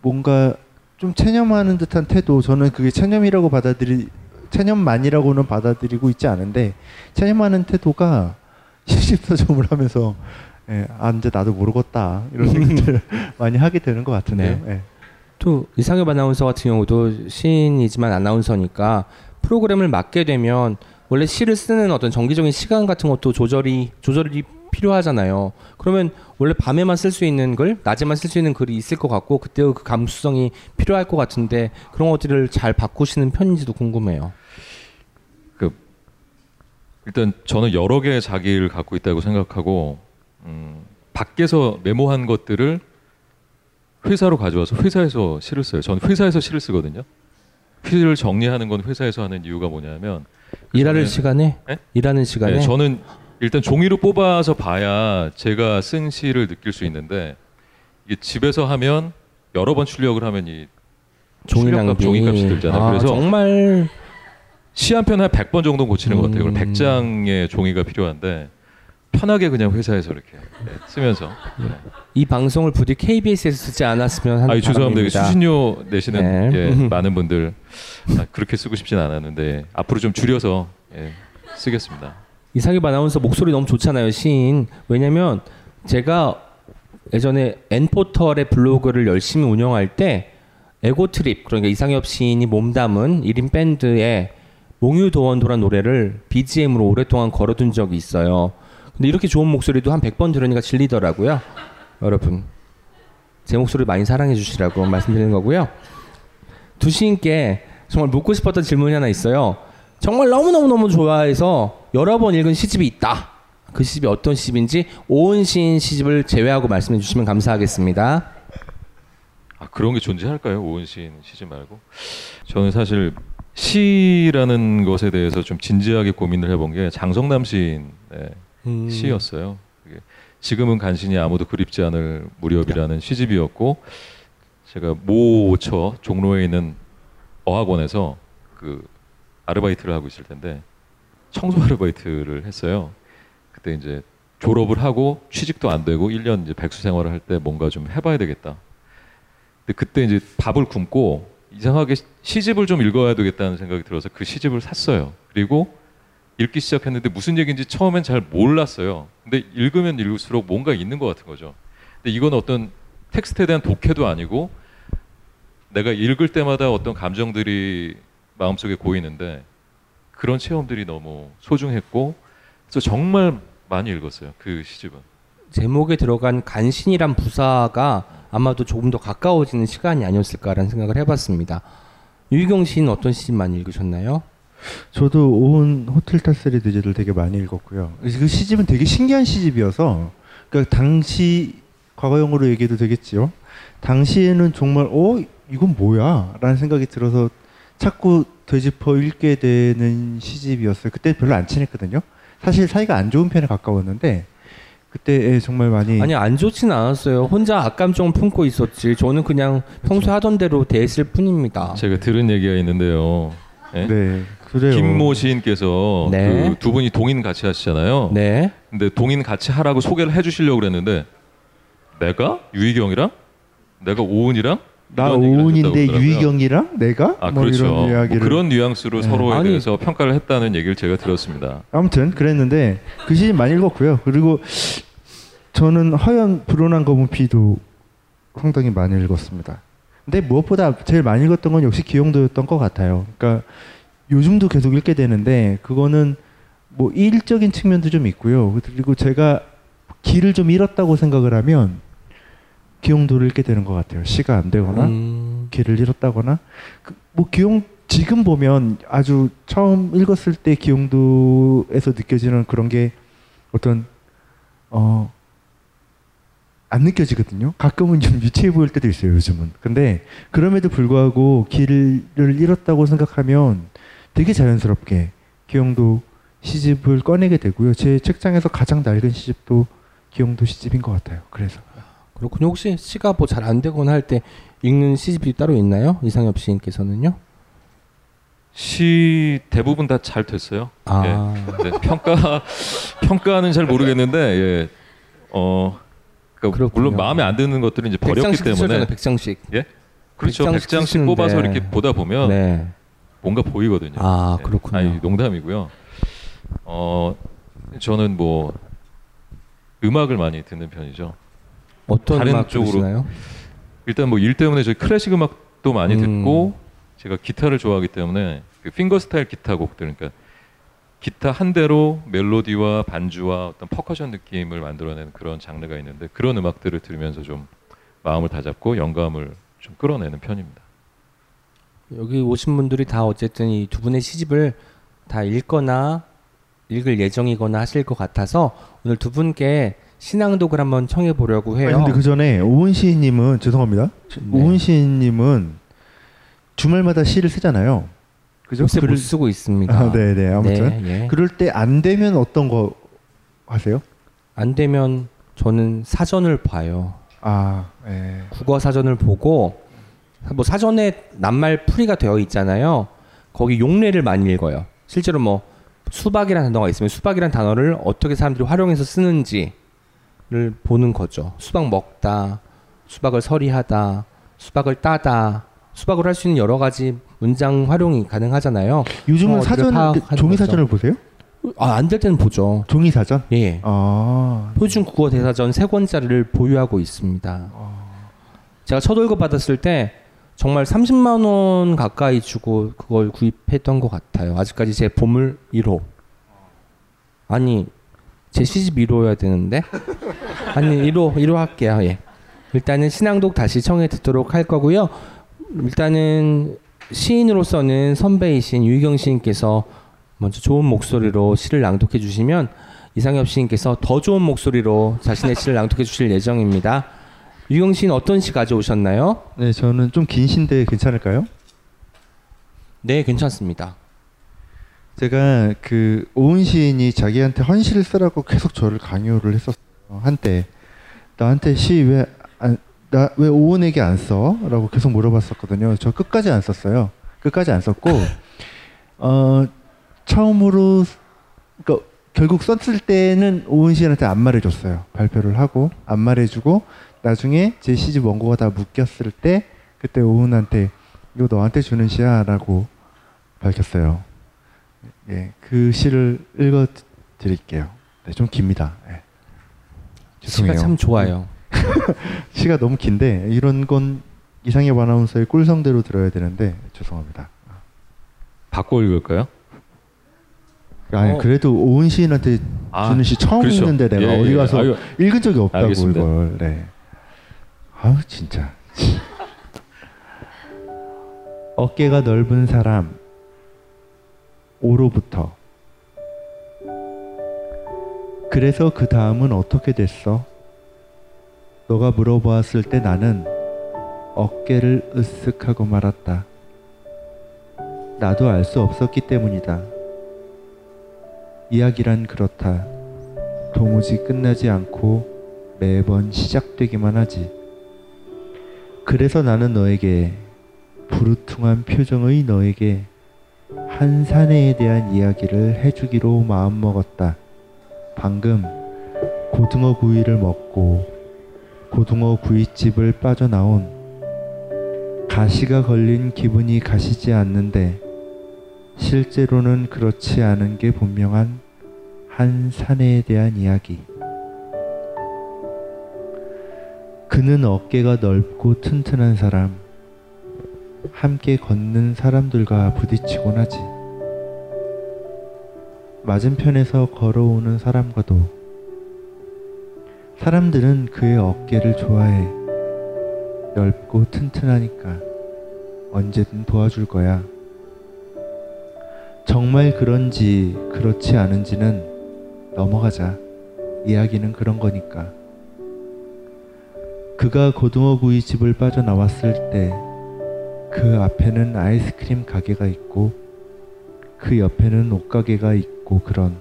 뭔가 좀 체념하는 듯한 태도. 저는 그게 체념이라고 받아들이 체념만이라고는 받아들이고 있지 않은데 체념하는 태도가 시집 서점을 하면서 예, 아 이제 나도 모르겠다 이런 생각들을 많이 하게 되는 것 같은데요. 예. 또 이상엽 아나운서 같은 경우도 시인이지만 아나운서니까 프로그램을 맡게 되면 원래 시를 쓰는 어떤 정기적인 시간 같은 것도 조절이 조절이 필요하잖아요. 그러면 원래 밤에만 쓸 수 있는 글, 낮에만 쓸 수 있는 글이 있을 것 같고 그때의 그 감수성이 필요할 것 같은데 그런 것들을 잘 바꾸시는 편인지도 궁금해요. 일단 저는 여러 개의 자기를 갖고 있다고 생각하고 음, 밖에서 메모한 것들을 회사로 가져와서 회사에서 시를 써요. 저는 회사에서 시를 쓰거든요. 시를 정리하는 건 회사에서 하는 이유가 뭐냐면 일하는 저는- 시간에 네? 일하는 시간에 네, 저는 일단 종이로 뽑아서 봐야 제가 쓴 시를 느낄 수 있는데 이게 집에서 하면 여러 번 출력을 하면 이 종이 출력값. 종이값이 들잖아요. 아, 그래서 정말 시 한 편 한 100번 정도 고치는 것 같아요. 그럼 음. 100장의 종이가 필요한데 편하게 그냥 회사에서 이렇게 네, 쓰면서 네. 이 방송을 부디 KBS에서 쓰지 않았으면 하는 아이 죄송합니다. 수신료 내시는 네. 예, 많은 분들 아, 그렇게 쓰고 싶진 않았는데 앞으로 좀 줄여서 예, 쓰겠습니다. 이상엽 아나운서 목소리 너무 좋잖아요 시인 왜냐면 제가 예전에 엔포털의 블로그를 열심히 운영할 때 에고트립 그러니까 이상엽 시인이 몸담은 1인 밴드의 몽유도원도란 노래를 BGM으로 오랫동안 걸어둔 적이 있어요. 근데 이렇게 좋은 목소리도 한 100번 들으니까 질리더라고요. 여러분 제 목소리 많이 사랑해 주시라고 말씀드리는 거고요. 두 시인께 정말 묻고 싶었던 질문이 하나 있어요 정말 너무너무너무 좋아해서 여러 번 읽은 시집이 있다. 그 시집이 어떤 시집인지 오은 시인 시집을 제외하고 말씀해 주시면 감사하겠습니다. 아 그런 게 존재할까요? 오은 시인 시집 말고 저는 사실 시라는 것에 대해서 좀 진지하게 고민을 해본 게 장성남 시인 의 음. 시였어요. 지금은 간신히 아무도 그립지 않을 무렵이라는 시집이었고 제가 모처 종로에 있는 어학원에서 그 아르바이트를 하고 있을 텐데 청소 아르바이트를 했어요. 그때 이제 졸업을 하고 취직도 안 되고 1년 이제 백수 생활을 할 때 뭔가 좀 해봐야 되겠다. 근데 그때 이제 밥을 굶고 이상하게 시집을 좀 읽어야 되겠다는 생각이 들어서 그 시집을 샀어요. 그리고 읽기 시작했는데 무슨 얘기인지 처음엔 잘 몰랐어요. 근데 읽으면 읽을수록 뭔가 있는 것 같은 거죠. 근데 이건 어떤 텍스트에 대한 독해도 아니고 내가 읽을 때마다 어떤 감정들이 마음속에 고이는데 그런 체험들이 너무 소중했고 그래서 정말 많이 읽었어요. 그 시집은. 제목에 들어간 간신이란 부사가 아마도 조금 더 가까워지는 시간이 아니었을까라는 생각을 해봤습니다. 유희경 시인 어떤 시집 많이 읽으셨나요? 저도 온 호텔 타스리 드제를 되게 많이 읽었고요. 그 시집은 되게 신기한 시집이어서 그러니까 당시 과거형으로 얘기해도 되겠지요. 당시에는 정말 어 이건 뭐야라는 생각이 들어서 자꾸 되짚어 읽게 되는 시집이었어요. 그때 별로 안 친했거든요. 사실 사이가 안 좋은 편에 가까웠는데 그때 정말 많이 아니 안 좋진 않았어요. 혼자 악감정을 품고 있었지. 저는 그냥 평소 에 하던 대로 대했을 뿐입니다. 제가 들은 얘기가 있는데요. 예? 네 그래요. 김모 시인께서 네. 그 두 분이 동인 같이 하시잖아요. 네. 근데 동인 같이 하라고 소개를 해주시려고 그랬는데 내가 유희경이랑 내가 오은이랑 나 이런 얘기를 오은인데 하셨다고 그러더라고요. 유희경이랑 내가 아 뭐 그렇죠. 이런 뭐 이야기를 그런 뉘앙스로 네. 서로에 아니. 대해서 평가를 했다는 얘기를 제가 들었습니다. 아무튼 그랬는데 그 시집 많이 읽었고요. 그리고 저는 허연 불온한 검은 피도 상당히 많이 읽었습니다. 근데 무엇보다 제일 많이 읽었던 건 역시 기용도였던 것 같아요. 그러니까 요즘도 계속 읽게 되는데 그거는 뭐 일적인 측면도 좀 있고요. 그리고 제가 길을 좀 잃었다고 생각을 하면 기용도를 읽게 되는 것 같아요. 시가 안 되거나 음, 길을 잃었다거나 그, 뭐 기용 지금 보면 아주 처음 읽었을 때 기용도에서 느껴지는 그런 게 어떤 어 안 느껴지거든요. 가끔은 좀 유치해 보일 때도 있어요. 요즘은. 근데 그럼에도 불구하고 길을 잃었다고 생각하면 되게 자연스럽게 기용도 시집을 꺼내게 되고요. 제 책장에서 가장 낡은 시집도 기용도 시집인 것 같아요. 그래서 그렇군요. 혹시 시가 뭐 잘 안 되거나 할 때 읽는 시집이 따로 있나요? 이상엽 시인께서는요? 시 대부분 다 잘 됐어요. 아, 예. 네, 평가 평가는 잘 모르겠는데 예. 어 그러니까. 물론 마음에 안 드는 것들은 이제 버렸기 때문에 쓰셨잖아요. 백장식. 그렇죠. 백장씩 백장씩. 뽑아서 이렇게 보다 보면 네. 뭔가 보이거든요. 아 예. 그렇군요. 아니 농담이고요. 어 저는 뭐 음악을 많이 듣는 편이죠. 어떤 다른 음악 쪽으로 들으시나요? 일단 뭐 일 때문에 저희 클래식 음악도 많이 음. 듣고 제가 기타를 좋아하기 때문에 그 핑거 스타일 기타 곡들 그러니까 기타 한 대로 멜로디와 반주와 어떤 퍼커션 느낌을 만들어내는 그런 장르가 있는데 그런 음악들을 들으면서 좀 마음을 다잡고 영감을 좀 끌어내는 편입니다. 여기 오신 분들이 다 어쨌든 이 두 분의 시집을 다 읽거나 읽을 예정이거나 하실 것 같아서 오늘 두 분께 신앙독을 한번 청해 보려고 해요. 아니, 근데 그 전에 오은 시인님은 죄송합니다. 네. 오은 시인님은 주말마다 시를 쓰잖아요. 그죠? 글을- 못 쓰고 있습니다. 아, 네네 아무튼 네, 예. 그럴 때 안 되면 어떤 거 하세요? 안 되면 저는 사전을 봐요. 아, 예. 국어 사전을 보고 뭐 사전에 낱말 풀이가 되어 있잖아요. 거기 용례를 많이 읽어요. 실제로 뭐 수박이라는 단어가 있으면 수박이라는 단어를 어떻게 사람들이 활용해서 쓰는지 를 보는 거죠. 수박 먹다, 수박을 서리하다, 수박을 따다, 수박을 할 수 있는 여러 가지 문장 활용이 가능하잖아요. 요즘은 어, 사전 종이 거죠. 사전을 보세요? 아, 안 될 때는 보죠. 종이 사전? 예. 아, 표준 국어 대사전 세 권짜리를 보유하고 있습니다. 제가 첫 월급 받았을 때 정말 30만 원 가까이 주고 그걸 구입했던 것 같아요. 아직까지 제 보물 1호. 아니 제 시집 1호여야 되는데 아니 1호 1호 할게요. 예. 일단은 신앙독 다시 청해 듣도록 할 거고요. 일단은 시인으로서는 선배이신 유희경 시인께서 먼저 좋은 목소리로 시를 낭독해 주시면 이상엽 시인께서 더 좋은 목소리로 자신의 시를 낭독해 주실 예정입니다. 유희경 시인 어떤 시 가져오셨나요? 네, 저는 좀 긴 시인데 괜찮을까요? 네, 괜찮습니다. 제가 그 오은 시인이 자기한테 헌시를 쓰라고 계속 저를 강요를 했었어요. 한때 나한테 시 왜 나 왜 오은에게 안 써? 라고 계속 물어봤었거든요. 저 끝까지 안 썼어요. 끝까지 안 썼고 어 처음으로 그러니까 결국 썼을 때는 오은 시인한테 안 말해줬어요. 발표를 하고 안 말해주고 나중에 제 시집 원고가 다 묶였을 때 그때 오은한테 이거 너한테 주는 시야라고 밝혔어요. 예, 그 시를 읽어 드릴게요. 네, 좀 깁니다. 예. 죄송해요. 시가 참 좋아요. 시가 너무 긴데 이런 건 이상엽 아나운서의 꿀성대로 들어야 되는데 죄송합니다. 바꿔 읽을까요? 아니 어. 그래도 오은 시인한테 아, 주는 시 처음 그렇죠. 읽는데 내가 예, 어디 예. 가서 아유, 읽은 적이 없다고 알겠습니다. 이걸. 네. 아우 진짜. 어깨가 넓은 사람 오로부터 그래서 그 다음은 어떻게 됐어? 너가 물어보았을 때 나는 어깨를 으쓱하고 말았다. 나도 알 수 없었기 때문이다. 이야기란 그렇다. 도무지 끝나지 않고 매번 시작되기만 하지. 그래서 나는 너에게 부르퉁한 표정의 너에게 한 사내에 대한 이야기를 해주기로 마음먹었다. 방금 고등어 구이를 먹고 고등어 구이집을 빠져나온 가시가 걸린 기분이 가시지 않는데 실제로는 그렇지 않은 게 분명한 한 사내에 대한 이야기. 그는 어깨가 넓고 튼튼한 사람, 함께 걷는 사람들과 부딪히곤 하지. 맞은편에서 걸어오는 사람과도 사람들은 그의 어깨를 좋아해. 넓고 튼튼하니까 언제든 도와줄 거야. 정말 그런지 그렇지 않은지는 넘어가자. 이야기는 그런 거니까. 그가 고등어 구이 집을 빠져나왔을 때 그 앞에는 아이스크림 가게가 있고 그 옆에는 옷가게가 있고 그런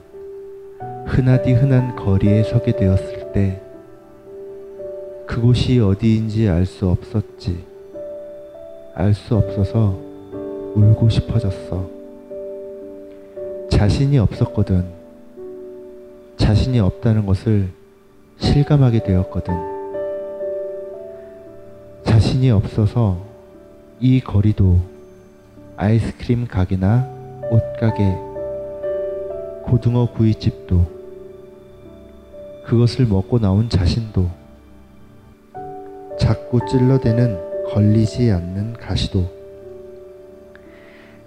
흔하디 흔한 거리에 서게 되었을 때 그곳이 어디인지 알 수 없었지. 알 수 없어서 울고 싶어졌어. 자신이 없었거든. 자신이 없다는 것을 실감하게 되었거든. 자신이 없어서 이 거리도 아이스크림 가게나 옷가게, 고등어 구이집도 그것을 먹고 나온 자신도 자꾸 찔러대는 걸리지 않는 가시도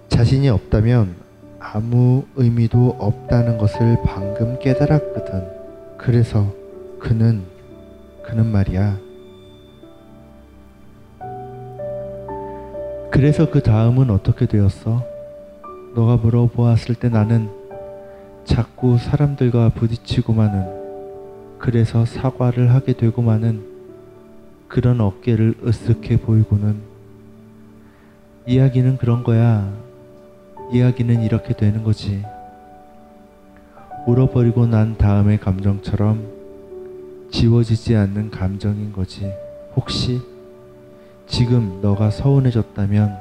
자신이 없다면 아무 의미도 없다는 것을 방금 깨달았거든. 그래서 그는 그는 말이야. 그래서 그 다음은 어떻게 되었어? 너가 물어보았을 때 나는 자꾸 사람들과 부딪히고마는 그래서 사과를 하게 되고마는 그런 어깨를 으쓱해 보이고는 이야기는 그런 거야. 이야기는 이렇게 되는 거지. 울어버리고 난 다음의 감정처럼 지워지지 않는 감정인 거지. 혹시 지금 너가 서운해졌다면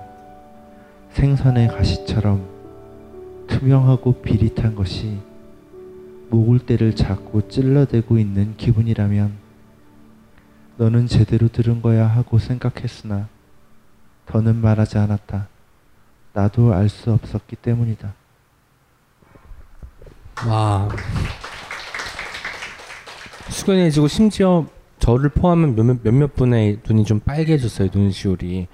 생선의 가시처럼 투명하고 비릿한 것이 목을대를 자꾸 찔러대고 있는 기분이라면 너는 제대로 들은 거야 하고 생각했으나 더는 말하지 않았다. 나도 알 수 없었기 때문이다. 와. 숙연해지고 심지어 저를 포함한 몇몇, 몇몇 분의 눈이 좀 빨개졌어요. 눈시울이.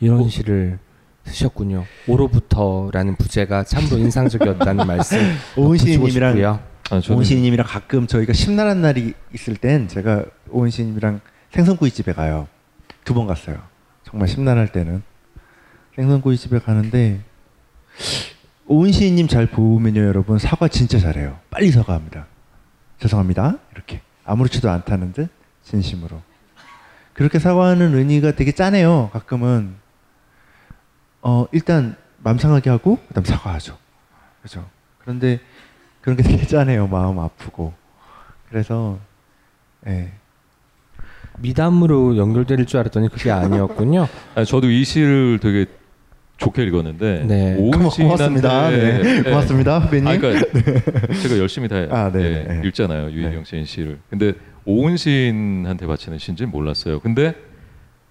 이런 시를 쓰셨군요. 오로부터라는 부제가 참으로 인상적이었다는 말씀 오은시님이랑 싶고요. 아, 저는 오은시님이랑 가끔 저희가 심란한 날이 있을 땐 제가 오은시님이랑 생선구이집에 가요. 두 번 갔어요. 정말 심란할 때는 생선구이집에 가는데 오은시님 잘 보면요, 여러분 사과 진짜 잘해요. 빨리 사과합니다. 죄송합니다. 이렇게 아무렇지도 않다는 듯 진심으로 그렇게 사과하는 은희가 되게 짠해요. 가끔은 어 일단 맘 상하게 하고 그다음 사과하죠. 그죠? 그런데 그런 게 되게 짠해요. 마음 아프고 그래서 예. 미담으로 연결될 줄 알았더니 그게 아니었군요. 아니, 저도 이 시를 되게 좋게 읽었는데 네. 고마- 고맙습니다. 네. 네. 고맙습니다, 후배님. 아, 그러니까 제가 열심히 다 아, 네, 예, 네. 읽잖아요 유인영 시인 시를. 근데 오은 시인한테 바치는 시인지는 몰랐어요. 근데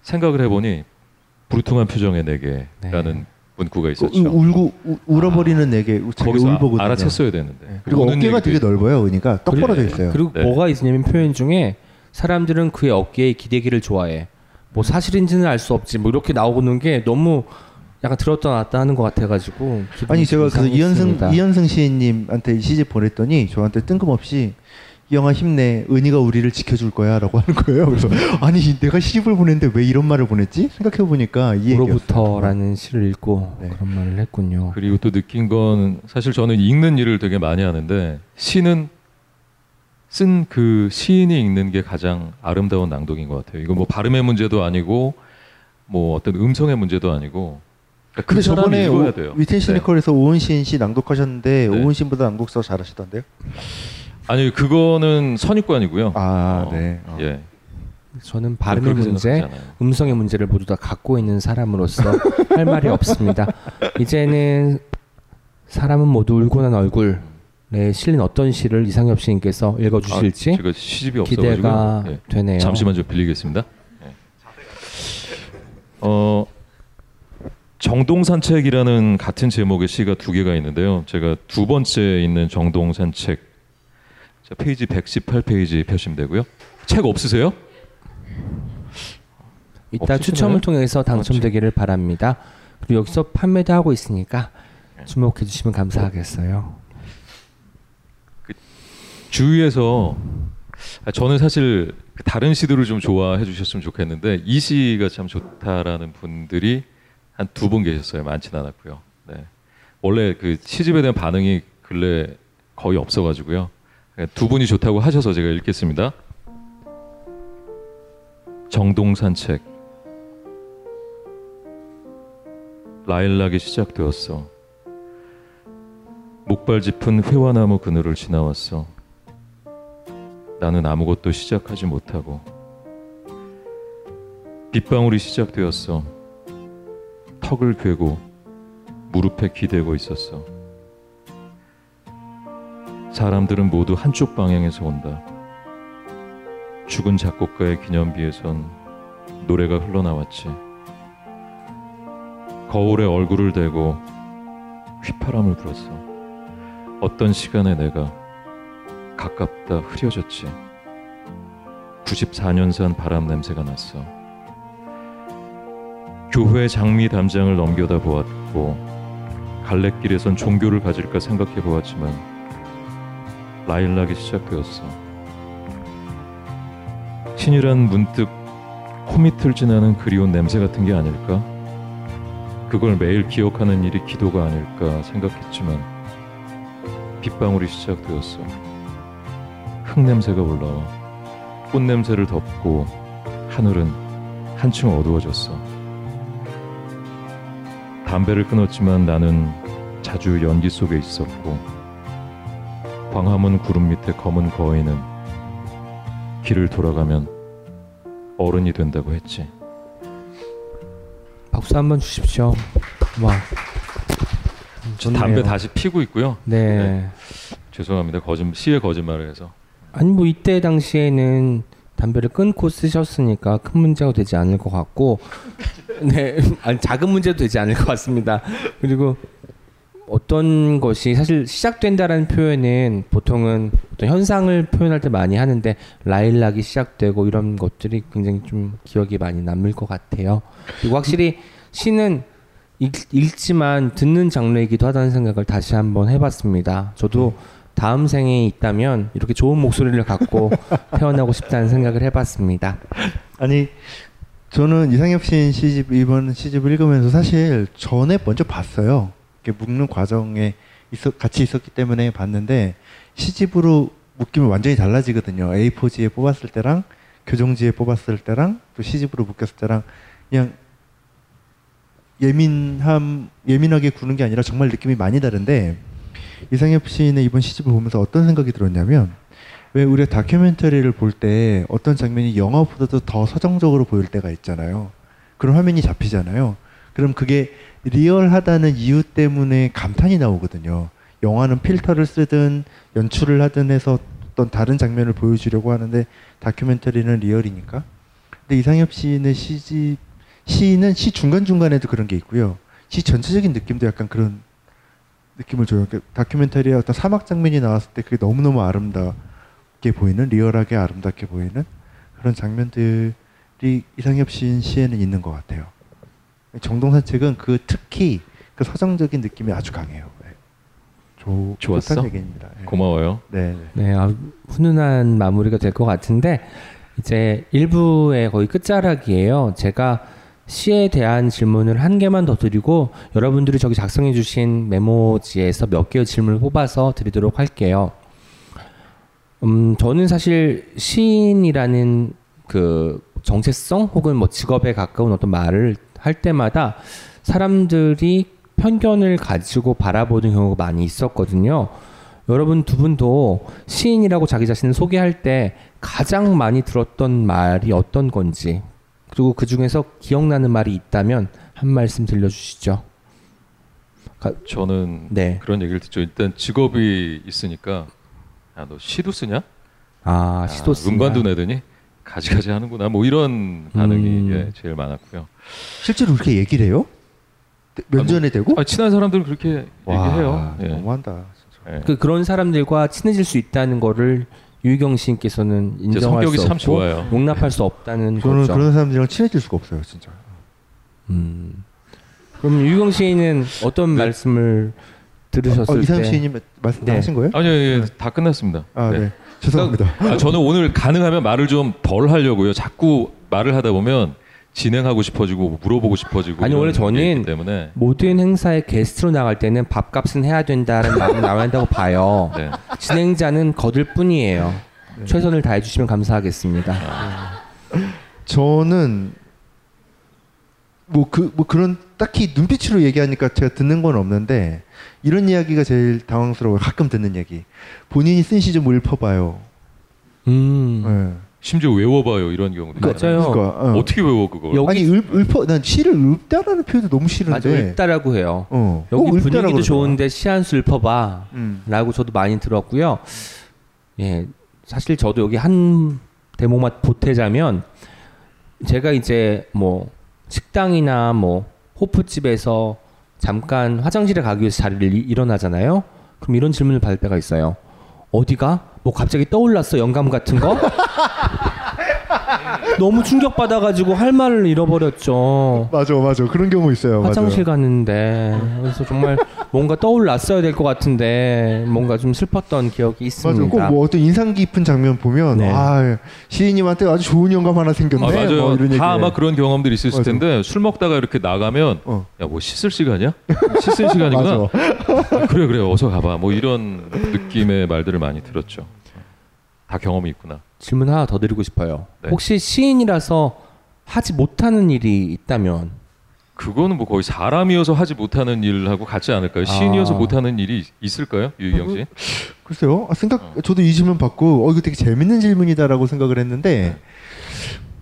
생각을 해보니 부르퉁한 표정의 내게라는 네. 문구가 그 있었죠. 우- 울고 우, 울어버리는 내게 되게 거기서 울보거든요. 알아챘어야 되는데. 네. 그리고 어깨가 되게 넓어요. 은희가 떡 벌어져 있어요. 그리고 네. 뭐가 있냐면 표현 중에 사람들은 그의 어깨에 기대기를 좋아해. 뭐 사실인지는 알 수 없지. 뭐 이렇게 나오는 게 너무 약간 들었다 놨다 하는 것 같아가지고. 아니 제가 좀그 이현승. 이현승 시인님한테 이 시집 보냈더니 저한테 뜬금없이 이 영화 힘내 은희가 우리를 지켜줄 거야라고 하는 거예요. 그래서 아니 내가 시집을 보냈는데 왜 이런 말을 보냈지? 생각해 보니까 이 얘기였어요. 으로부터라는 시를 읽고 네. 그런 말을 했군요. 그리고 또 느낀 건 사실 저는 읽는 일을 되게 많이 하는데 시는 쓴 그 시인이 읽는 게 가장 아름다운 낭독인 것 같아요. 이거 뭐 발음의 문제도 아니고 뭐 어떤 음성의 문제도 아니고 그러니까 그 근데 저번에. 위텐 네. 시니컬에서 오은신 씨 낭독하셨는데 네. 오은신 보다 낭독서 잘하시던데요? 아니 그거는 선입관이고요. 아, 어, 네. 어. 예. 저는 발음의 그렇게 문제. 음성의 문제를 모두 다 갖고 있는 사람으로서 할 말이 없습니다. 이제는 사람은 모두 울고 난 얼굴에 실린 어떤 시를 이상엽 시인께서 읽어주실지 아, 제가 시집이 없어가지고 기대가 예. 되네요. 잠시만 좀 빌리겠습니다. 예. 어 정동산책이라는 같은 제목의 시가 두 개가 있는데요. 제가 두 번째 있는 정동산책 자, 페이지 118페이지 펴시면 되고요. 책 없으세요? 이따 없으시나요? 추첨을 통해서 당첨되기를 바랍니다. 그리고 여기서 판매도 하고 있으니까 주목해 주시면 감사하겠어요. 주위에서 아, 저는 사실 다른 시들을 좀 좋아해 주셨으면 좋겠는데 이 시가 참 좋다라는 분들이 한 두 분 계셨어요. 많지는 않았고요. 네. 원래 그 시집에 대한 반응이 근래 거의 없어가지고요. 그러니까 두 분이 좋다고 하셔서 제가 읽겠습니다. 정동산 책 라일락이 시작되었어. 목발 짚은 회화나무 그늘을 지나왔어. 나는 아무것도 시작하지 못하고 빗방울이 시작되었어. 턱을 괴고 무릎에 기대고 있었어. 사람들은 모두 한쪽 방향에서 온다. 죽은 작곡가의 기념비에선 노래가 흘러나왔지. 거울에 얼굴을 대고 휘파람을 불었어. 어떤 시간에 내가 가깝다 흐려졌지. 94년산 바람 냄새가 났어. 교회 장미 담장을 넘겨다 보았고 갈래길에선 종교를 가질까 생각해 보았지만 라일락이 시작되었어. 신이란 문득 코밑을 지나는 그리운 냄새 같은 게 아닐까? 그걸 매일 기억하는 일이 기도가 아닐까 생각했지만 빗방울이 시작되었어. 흙 냄새가 올라와 꽃 냄새를 덮고 하늘은 한층 어두워졌어. 담배를 끊었지만 나는 자주 연기 속에 있었고 광화문 구름 밑에 검은 거인은 길을 돌아가면 어른이 된다고 했지. 박수 한번 주십시오. 와. 저 좋네요. 담배 다시 피고 있고요. 네. 네. 죄송합니다. 거짓 시에 거짓말을 해서. 아니 뭐 이때 당시에는 담배를 끊고 쓰셨으니까 큰 문제가 되지 않을 것 같고 네 아니 작은 문제도 되지 않을 것 같습니다 그리고 어떤 것이 사실 시작된다라는 표현은 보통은 어떤 현상을 표현할 때 많이 하는데 라일락이 시작되고 이런 것들이 굉장히 좀 기억이 많이 남을 것 같아요 그리고 확실히 시는 읽, 읽지만 듣는 장르이기도 하다는 생각을 다시 한번 해봤습니다 저도 다음 생에 있다면 이렇게 좋은 목소리를 갖고 태어나고 싶다는 생각을 해봤습니다. 아니 저는 이상엽 시인 시집 이번 시집을 읽으면서 사실 전에 먼저 봤어요. 묶는 과정에 있어, 같이 있었기 때문에 봤는데 시집으로 묶이면 완전히 달라지거든요. A4지에 뽑았을 때랑 교정지에 뽑았을 때랑 또 시집으로 묶였을 때랑 그냥 예민함 예민하게 구는 게 아니라 정말 느낌이 많이 다른데 이상엽 시인의 이번 시집을 보면서 어떤 생각이 들었냐면 왜 우리가 다큐멘터리를 볼 때 어떤 장면이 영화보다도 더 서정적으로 보일 때가 있잖아요. 그런 화면이 잡히잖아요. 그럼 그게 리얼하다는 이유 때문에 감탄이 나오거든요. 영화는 필터를 쓰든 연출을 하든 해서 어떤 다른 장면을 보여주려고 하는데 다큐멘터리는 리얼이니까. 근데 이상엽 시인의 시집 시는 시 중간 중간에도 그런 게 있고요. 시 전체적인 느낌도 약간 그런 느낌을 줘요. 그러니까 다큐멘터리에 어떤 사막 장면이 나왔을 때 그게 너무 너무 아름답게 보이는 리얼하게 아름답게 보이는 그런 장면들이 이상엽 시인 시에는 있는 것 같아요. 정동산 책은 그 특히 그 서정적인 느낌이 아주 강해요. 네. 좋, 좋았어? 얘기입니다. 네. 고마워요. 네. 네. 네, 아, 훈훈한 마무리가 될 것 같은데 이제 1부의 거의 끝자락이에요. 제가 시에 대한 질문을 한 개만 더 드리고 여러분들이 저기 작성해 주신 메모지에서 몇 개의 질문을 뽑아서 드리도록 할게요. 음, 저는 사실 시인이라는 그 정체성 혹은 뭐 직업에 가까운 어떤 말을 할 때마다 사람들이 편견을 가지고 바라보는 경우가 많이 있었거든요. 여러분 두 분도 시인이라고 자기 자신을 소개할 때 가장 많이 들었던 말이 어떤 건지 그리고 그 중에서 기억나는 말이 있다면 한 말씀 들려주시죠. 저는 네. 그런 얘기를 듣죠. 일단 직업이 있으니까 야 너 시도 쓰냐? 아 시도 아, 쓰냐. 음반도 내더니 가지가지 하는구나. 뭐 이런 반응이 음. 예, 제일 많았고요. 실제로 그렇게 얘기를 해요? 면전에 대고? 아, 친한 사람들은 그렇게 와, 얘기해요. 예. 너무한다. 진짜. 예. 그 그런 사람들과 친해질 수 있다는 거를 유희경 시인께서는 제 인정할 수참 없고 좋아요. 용납할 수 없다는 저는 거죠. 그런 사람들이랑 친해질 수가 없어요, 진짜. 음. 그럼 유희경 시인은 어떤 네. 말씀을 들으셨을 어, 이상 때 시인님 말씀 다 네. 하신 거예요? 아니요, 예, 다 끝났습니다. 아, 네. 네. 죄송합니다. 아, 저는 오늘 가능하면 말을 좀 덜 하려고요. 자꾸 말을 하다 보면 진행하고 싶어지고 물어보고 싶어지고 아니, 원래 저는 때문에 모든 행사에 게스트로 나갈 때는 밥값은 해야 된다는 말이 나와야 한다고 봐요. 네. 진행자는 거들 뿐이에요. 최선을 다해 주시면 감사하겠습니다. 저는 뭐 그 뭐 그런 딱히 눈빛으로 얘기하니까 제가 듣는 건 없는데 이런 이야기가 제일 당황스러워요. 가끔 듣는 얘기. 본인이 쓴 시 좀 읊어봐요. 음. 예. 심지어 외워봐요 이런 경우도 있잖아요. 맞아요. 그러니까, 어. 어떻게 외워 그걸? 여기- 아니 읊, 읊어 난 시를 읊다라는 표현도 너무 싫은데. 맞아 읊다라고 해요. 어. 여기 분위기도 그러더라. 좋은데 시 한 수 읊어봐. 음. 라고 저도 많이 들었고요. 예, 사실 저도 여기 한 대목만 보태자면 제가 이제 뭐 식당이나 뭐 호프집에서 잠깐 화장실에 가기 위해서 자리를 이- 일어나잖아요. 그럼 이런 질문을 받을 때가 있어요. 어디가? 뭐 갑자기 떠올랐어 영감 같은 거? 너무 충격 받아가지고 할 말을 잃어버렸죠. 맞아, 맞아. 그런 경우 있어요. 화장실 맞아. 갔는데 그래서 정말 뭔가 떠올랐어야 될 것 같은데 뭔가 좀 슬펐던 기억이 있습니다. 맞아. 꼭 뭐 어떤 인상 깊은 장면 보면 네. 아 시인님한테 아주 좋은 영감 하나 생겼네. 아, 맞아요. 뭐 이런 얘기. 다 아마 그런 경험들이 있을 맞아. 텐데 술 먹다가 이렇게 나가면 어. 야뭐 씻을 시간이야? 씻을 시간이구나. 맞아. 아, 그래 그래 어서 가봐. 뭐 이런 느낌의 말들을 많이 들었죠. 다 경험이 있구나. 질문 하나 더 드리고 싶어요. 네. 혹시 시인이라서 하지 못하는 일이 있다면 그거는 뭐 거의 사람이어서 하지 못하는 일하고 같지 않을까요? 시인이어서 아. 못하는 일이 있을까요, 유희경 씨? 글쎄요. 아, 생각 어. 저도 이 질문 받고 어 이거 되게 재밌는 질문이다라고 생각을 했는데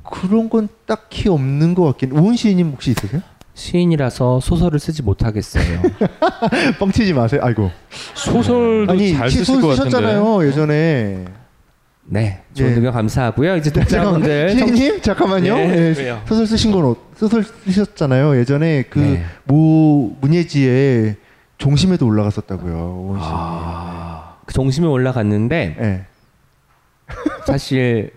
그런 건 딱히 없는 것 같긴. 우은 시인님 혹시 있으세요? 시인이라서 소설을 쓰지 못하겠어요. 뻥치지 마세요. 아이고. 소설도 아니 잘 시- 쓰실 것 같은데. 쓰셨잖아요 예전에. 네, 좋은 예. 의견 감사하고요. 이제 독자분들 시인님 잠깐만요. 네, 예, 왜요? 소설 쓰신 건 어, 소설 쓰셨잖아요. 예전에 그 네. 모 문예지에 종심에도 올라갔었다고요. 아, 그 정심에 올라갔는데 예. 사실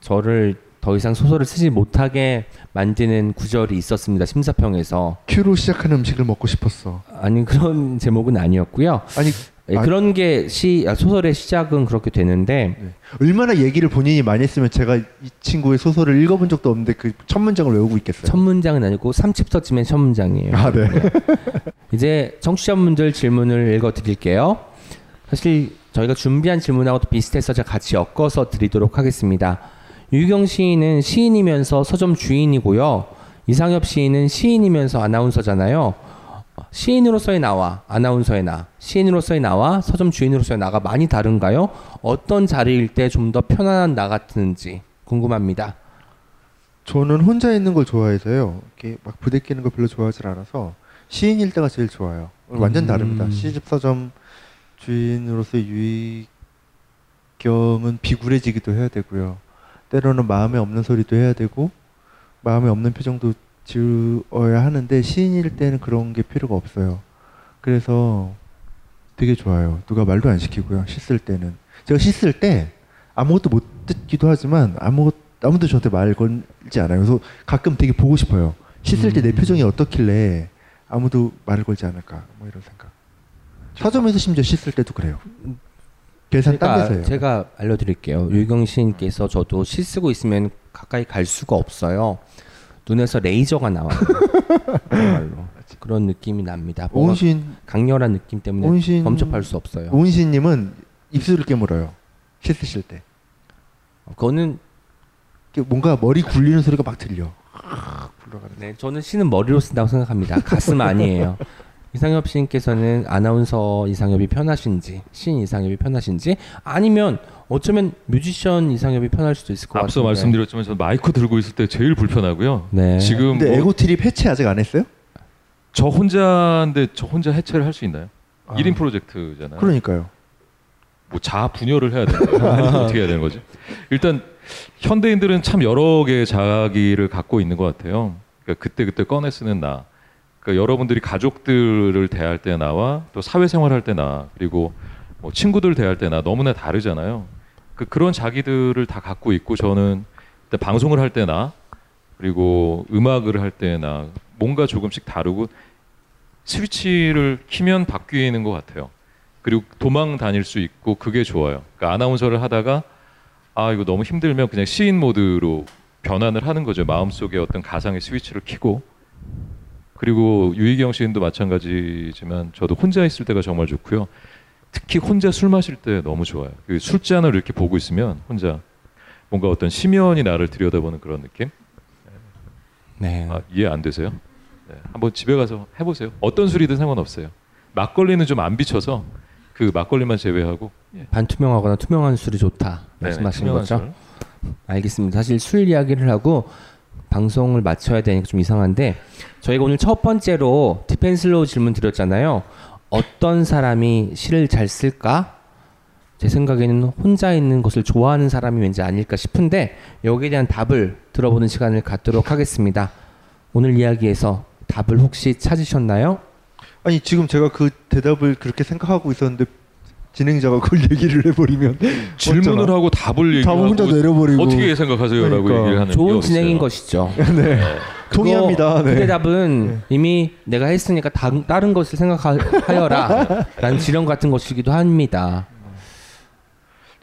저를 더 이상 소설을 쓰지 못하게 만드는 구절이 있었습니다. 심사평에서 큐로 시작하는 음식을 먹고 싶었어. 아니 그런 제목은 아니었고요. 아니 예, 아. 그런 게시 아, 소설의 시작은 그렇게 되는데 네. 얼마나 얘기를 본인이 많이 했으면 제가 이 친구의 소설을 읽어본 적도 없는데 그 첫 문장을 외우고 있겠어요. 첫 문장은 아니고 3챕터쯤엔 첫 문장이에요. 아 네. 이제 청취자분들 질문을 읽어 드릴게요. 사실 저희가 준비한 질문하고 도 비슷해서 제가 같이 엮어서 드리도록 하겠습니다. 유경 시인은 시인이면서 서점 주인이고요. 이상엽 시인은 시인이면서 아나운서잖아요. 시인으로서의 나와 아나운서의 나, 시인으로서의 나와 서점 주인으로서의 나가 많이 다른가요? 어떤 자리일 때 좀 더 편안한 나 같은지 궁금합니다. 저는 혼자 있는 걸 좋아해서요. 이렇게 막 부대끼는 걸 별로 좋아하지 않아서 시인일 때가 제일 좋아요. 완전 음. 다릅니다. 시집 서점 주인으로서의 유의경은 비굴해지기도 해야 되고요. 때로는 마음에 없는 소리도 해야 되고 마음에 없는 표정도 지어야 하는데 시인일 때는 그런 게 필요가 없어요. 그래서 되게 좋아요. 누가 말도 안 시키고요. 씻을 때는 제가 씻을 때 아무것도 못 듣기도 하지만 아무 아무도 저한테 말 걸지 않아요. 그래서 가끔 되게 보고 싶어요. 씻을 때내 음. 표정이 어떻길래 아무도 말을 걸지 않을까 뭐 이런 생각. 서점에서 심지어 씻을 때도 그래요. 계산 딴 데서 제가, 해요. 제가 알려드릴게요. 유경 시인께서 저도 시 쓰고 있으면 가까이 갈 수가 없어요. 눈에서 레이저가 나와요. 정말로 그런 느낌이 납니다. 오은신 강렬한 느낌 때문에 오은신 범접할 수 없어요. 오은신님은 입술을 깨물어요. 씻으실 때. 그거는 이렇게 뭔가 머리 굴리는 소리가 막 들려. 굴러가는. 네, 저는 시는 머리로 쓴다고 생각합니다. 가슴 아니에요. 이상엽 시인께서는 아나운서 이상엽이 편하신지 시인 이상엽이 편하신지 아니면 어쩌면 뮤지션 이상엽이 편할 수도 있을 것 같아요. 앞서 말씀드렸지만 저는 마이크 들고 있을 때 제일 불편하고요. 네. 지금 근데 뭐 에고 트립 해체 아직 안 했어요? 저 혼자인데 저 혼자 해체를 할 수 있나요? 아. 1인 프로젝트잖아요. 그러니까요. 뭐 자아 분열을 해야? 아니면 어떻게 해야 되는 거지? 일단 현대인들은 참 여러 개의 자기를 갖고 있는 것 같아요. 그러니까 그때 그때 꺼내 쓰는 나. 그러니까 여러분들이 가족들을 대할 때 나와 또 사회생활할 때 나, 그리고 뭐 친구들 대할 때나 너무나 다르잖아요. 그 그런 자기들을 다 갖고 있고 저는 방송을 할 때 나, 그리고 음악을 할 때나 뭔가 조금씩 다르고 스위치를 키면 바뀌는 것 같아요. 그리고 도망 다닐 수 있고 그게 좋아요. 그러니까 아나운서를 하다가 아 이거 너무 힘들면 그냥 시인 모드로 변환을 하는 거죠. 마음속에 어떤 가상의 스위치를 키고 그리고 유희경 시인도 마찬가지지만 저도 혼자 있을 때가 정말 좋고요. 특히 혼자 술 마실 때 너무 좋아요. 그 술잔을 이렇게 보고 있으면 혼자 뭔가 어떤 심연이 나를 들여다보는 그런 느낌? 네. 아, 이해 안 되세요? 네, 한번 집에 가서 해보세요. 어떤 술이든 상관없어요. 막걸리는 좀 안 비쳐서 그 막걸리만 제외하고 반투명하거나 투명한 술이 좋다 네, 말씀하신 투명한 거죠? 술. 알겠습니다. 사실 술 이야기를 하고 방송을 마쳐야 되니까 좀 이상한데 저희가 오늘 첫 번째로 deep and slow 질문 드렸잖아요. 어떤 사람이 시를 잘 쓸까? 제 생각에는 혼자 있는 것을 좋아하는 사람이 왠지 아닐까 싶은데 여기에 대한 답을 들어보는 시간을 갖도록 하겠습니다. 오늘 이야기에서 답을 혹시 찾으셨나요? 아니 지금 제가 그 대답을 그렇게 생각하고 있었는데 진행자가 그걸 얘기를 해버리면 질문을 어쩌나. 하고 답을 얘기하고 혼자 내려버리고 어떻게 생각하세요라고 그러니까. 얘기를 하는 좋은 게 진행인. 것이죠. 네. 동의합니다. 그 네. 대답은 이미 내가 했으니까 다, 다른 것을 생각하여라 라는 지령 같은 것이기도 합니다.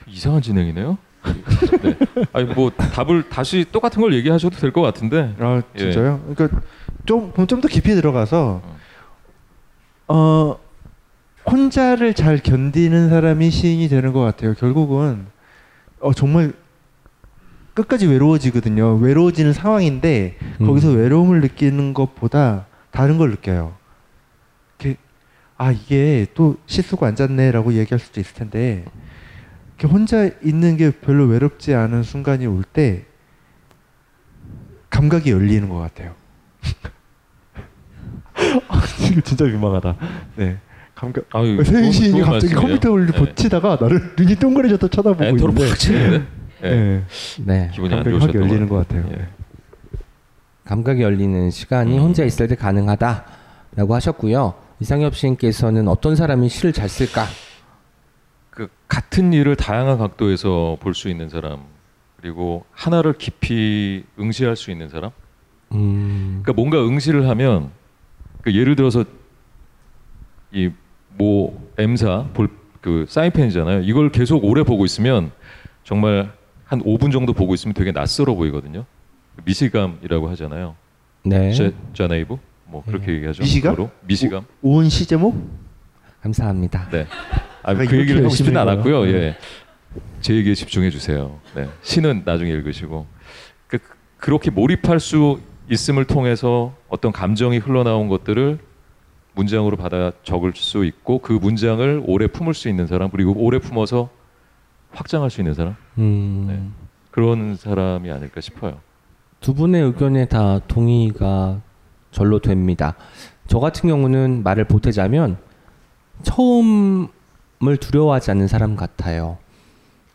이상한 진행이네요. 네. 아니 뭐 답을 다시 똑같은 걸 얘기하셔도 될 것 같은데 아 예. 진짜요? 그러니까 좀좀 더 깊이 들어가서 어 혼자를 잘 견디는 사람이 시인이 되는 것 같아요. 결국은 어 정말 끝까지 외로워지거든요. 외로워지는 상황인데 음. 거기서 외로움을 느끼는 것보다 다른 걸 느껴요. 이렇게 아 이게 또 시쓰고 앉았네라고 얘기할 수도 있을 텐데 이렇게 혼자 있는 게 별로 외롭지 않은 순간이 올 때 감각이 열리는 것 같아요. 아, 진짜 민망하다. 네, 감각. 아유, 시인이 좋은 갑자기 말씀이에요. 컴퓨터 를 네. 붙이다가 나를 눈이 동그래졌다 쳐다보고 엔터로 있는데 네. 네, 네. 기분이 안 감각이 확 좋으셨던 열리는 것것 같아요. 예. 감각이 열리는 시간이 음. 혼자 있을 때 가능하다라고 하셨고요. 이상엽 시인께서는 어떤 사람이 시를 잘 쓸까? 그 같은 일을 다양한 각도에서 볼 수 있는 사람 그리고 하나를 깊이 응시할 수 있는 사람 음, 그러니까 뭔가 응시를 하면 그 예를 들어서 이모 M사 볼 그 사인펜이잖아요. 이걸 계속 오래 보고 있으면 정말 한 5분 정도 보고 있으면 되게 낯설어 보이거든요. 미시감이라고 하잖아요. 네. 제, 제네이브 뭐 그렇게 얘기하죠. 미시감? 미시감. 오은 시 제목? 감사합니다. 네. 아, 아, 그 얘기를 하고 싶지는. 않았고요. 네. 예. 제 얘기에 집중해 주세요. 네. 시는 나중에 읽으시고 그, 그렇게 몰입할 수 있음을 통해서 어떤 감정이 흘러나온 것들을 문장으로 받아 적을 수 있고 그 문장을 오래 품을 수 있는 사람 그리고 오래 품어서 확장할 수 있는 사람 음, 네. 그런 사람이 아닐까 싶어요. 두 분의 의견에 다 동의가 절로 됩니다. 저 같은 경우는 말을 보태자면 처음을 두려워하지 않는 사람 같아요.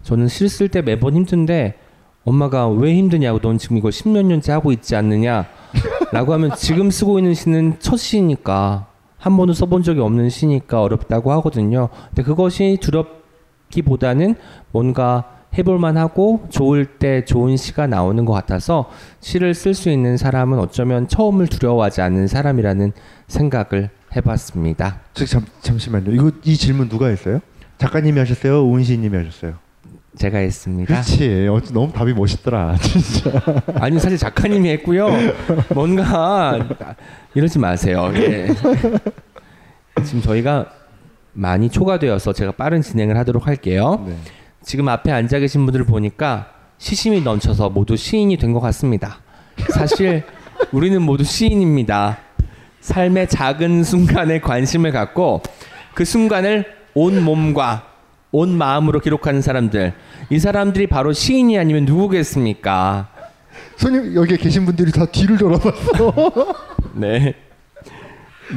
저는 실쓸때 매번 힘든데 엄마가 왜 힘드냐고 넌 지금 이거 십몇 년째 하고 있지 않느냐 라고 하면 지금 쓰고 있는 시는 첫 시니까 한 번도 써본 적이 없는 시니까 어렵다고 하거든요. 근데 그것이 두렵 기보다는 뭔가 해볼만 하고 좋을 때 좋은 시가 나오는 것 같아서 시를 쓸 수 있는 사람은 어쩌면 처음을 두려워하지 않는 사람이라는 생각을 해봤습니다. 저, 잠, 잠시만요. 이거 이 질문 누가 했어요? 작가님이 하셨어요? 오은 시인님이 하셨어요? 제가 했습니다. 그렇지. 어, 너무 답이 멋있더라. 진짜. 아니 사실 작가님이 했고요. 뭔가 이러지 마세요. 예. 지금 저희가 많이 초과되어서 제가 빠른 진행을 하도록 할게요. 네. 지금 앞에 앉아 계신 분들을 보니까 시심이 넘쳐서 모두 시인이 된 것 같습니다. 사실 우리는 모두 시인입니다. 삶의 작은 순간에 관심을 갖고 그 순간을 온 몸과 온 마음으로 기록하는 사람들. 이 사람들이 바로 시인이 아니면 누구겠습니까? 손님 여기 계신 분들이 다 뒤를 돌아봤어. 네.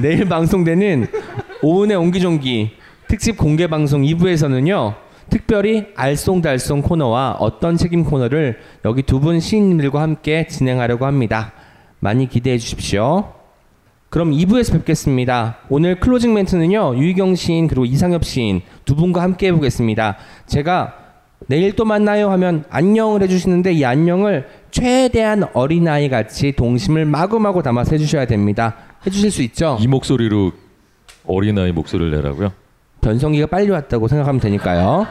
내일 방송되는 오은의 옹기종기 특집 공개 방송 2부에서는요. 특별히 알쏭달쏭 코너와 어떤 책임 코너를 여기 두 분 시인님들과 함께 진행하려고 합니다. 많이 기대해 주십시오. 그럼 2부에서 뵙겠습니다. 오늘 closing 멘트는요. 유희경 시인 그리고 이상협 시인 두 분과 함께 해보겠습니다. 제가 내일 또 만나요 하면 안녕을 해주시는데 이 안녕을 최대한 어린아이 같이 동심을 마구마구 담아서 해주셔야 됩니다. 해주실 수 있죠? 이 목소리로 어린아이 목소리를 내라고요? 변성기가 빨리 왔다고 생각하면 되니까요.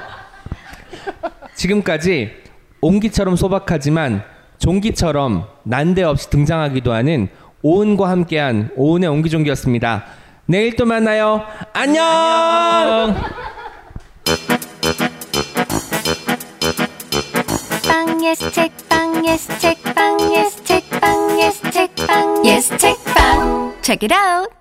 지금까지 옹기처럼 소박하지만 종기처럼 난데없이 등장하기도 하는 오은과 함께한 오은의 옹기종기였습니다. 내일 또 만나요. 안녕! 빵 예스 책방 예스 책방 예스 책방 예스 책빵 예스 책빵 Check it out.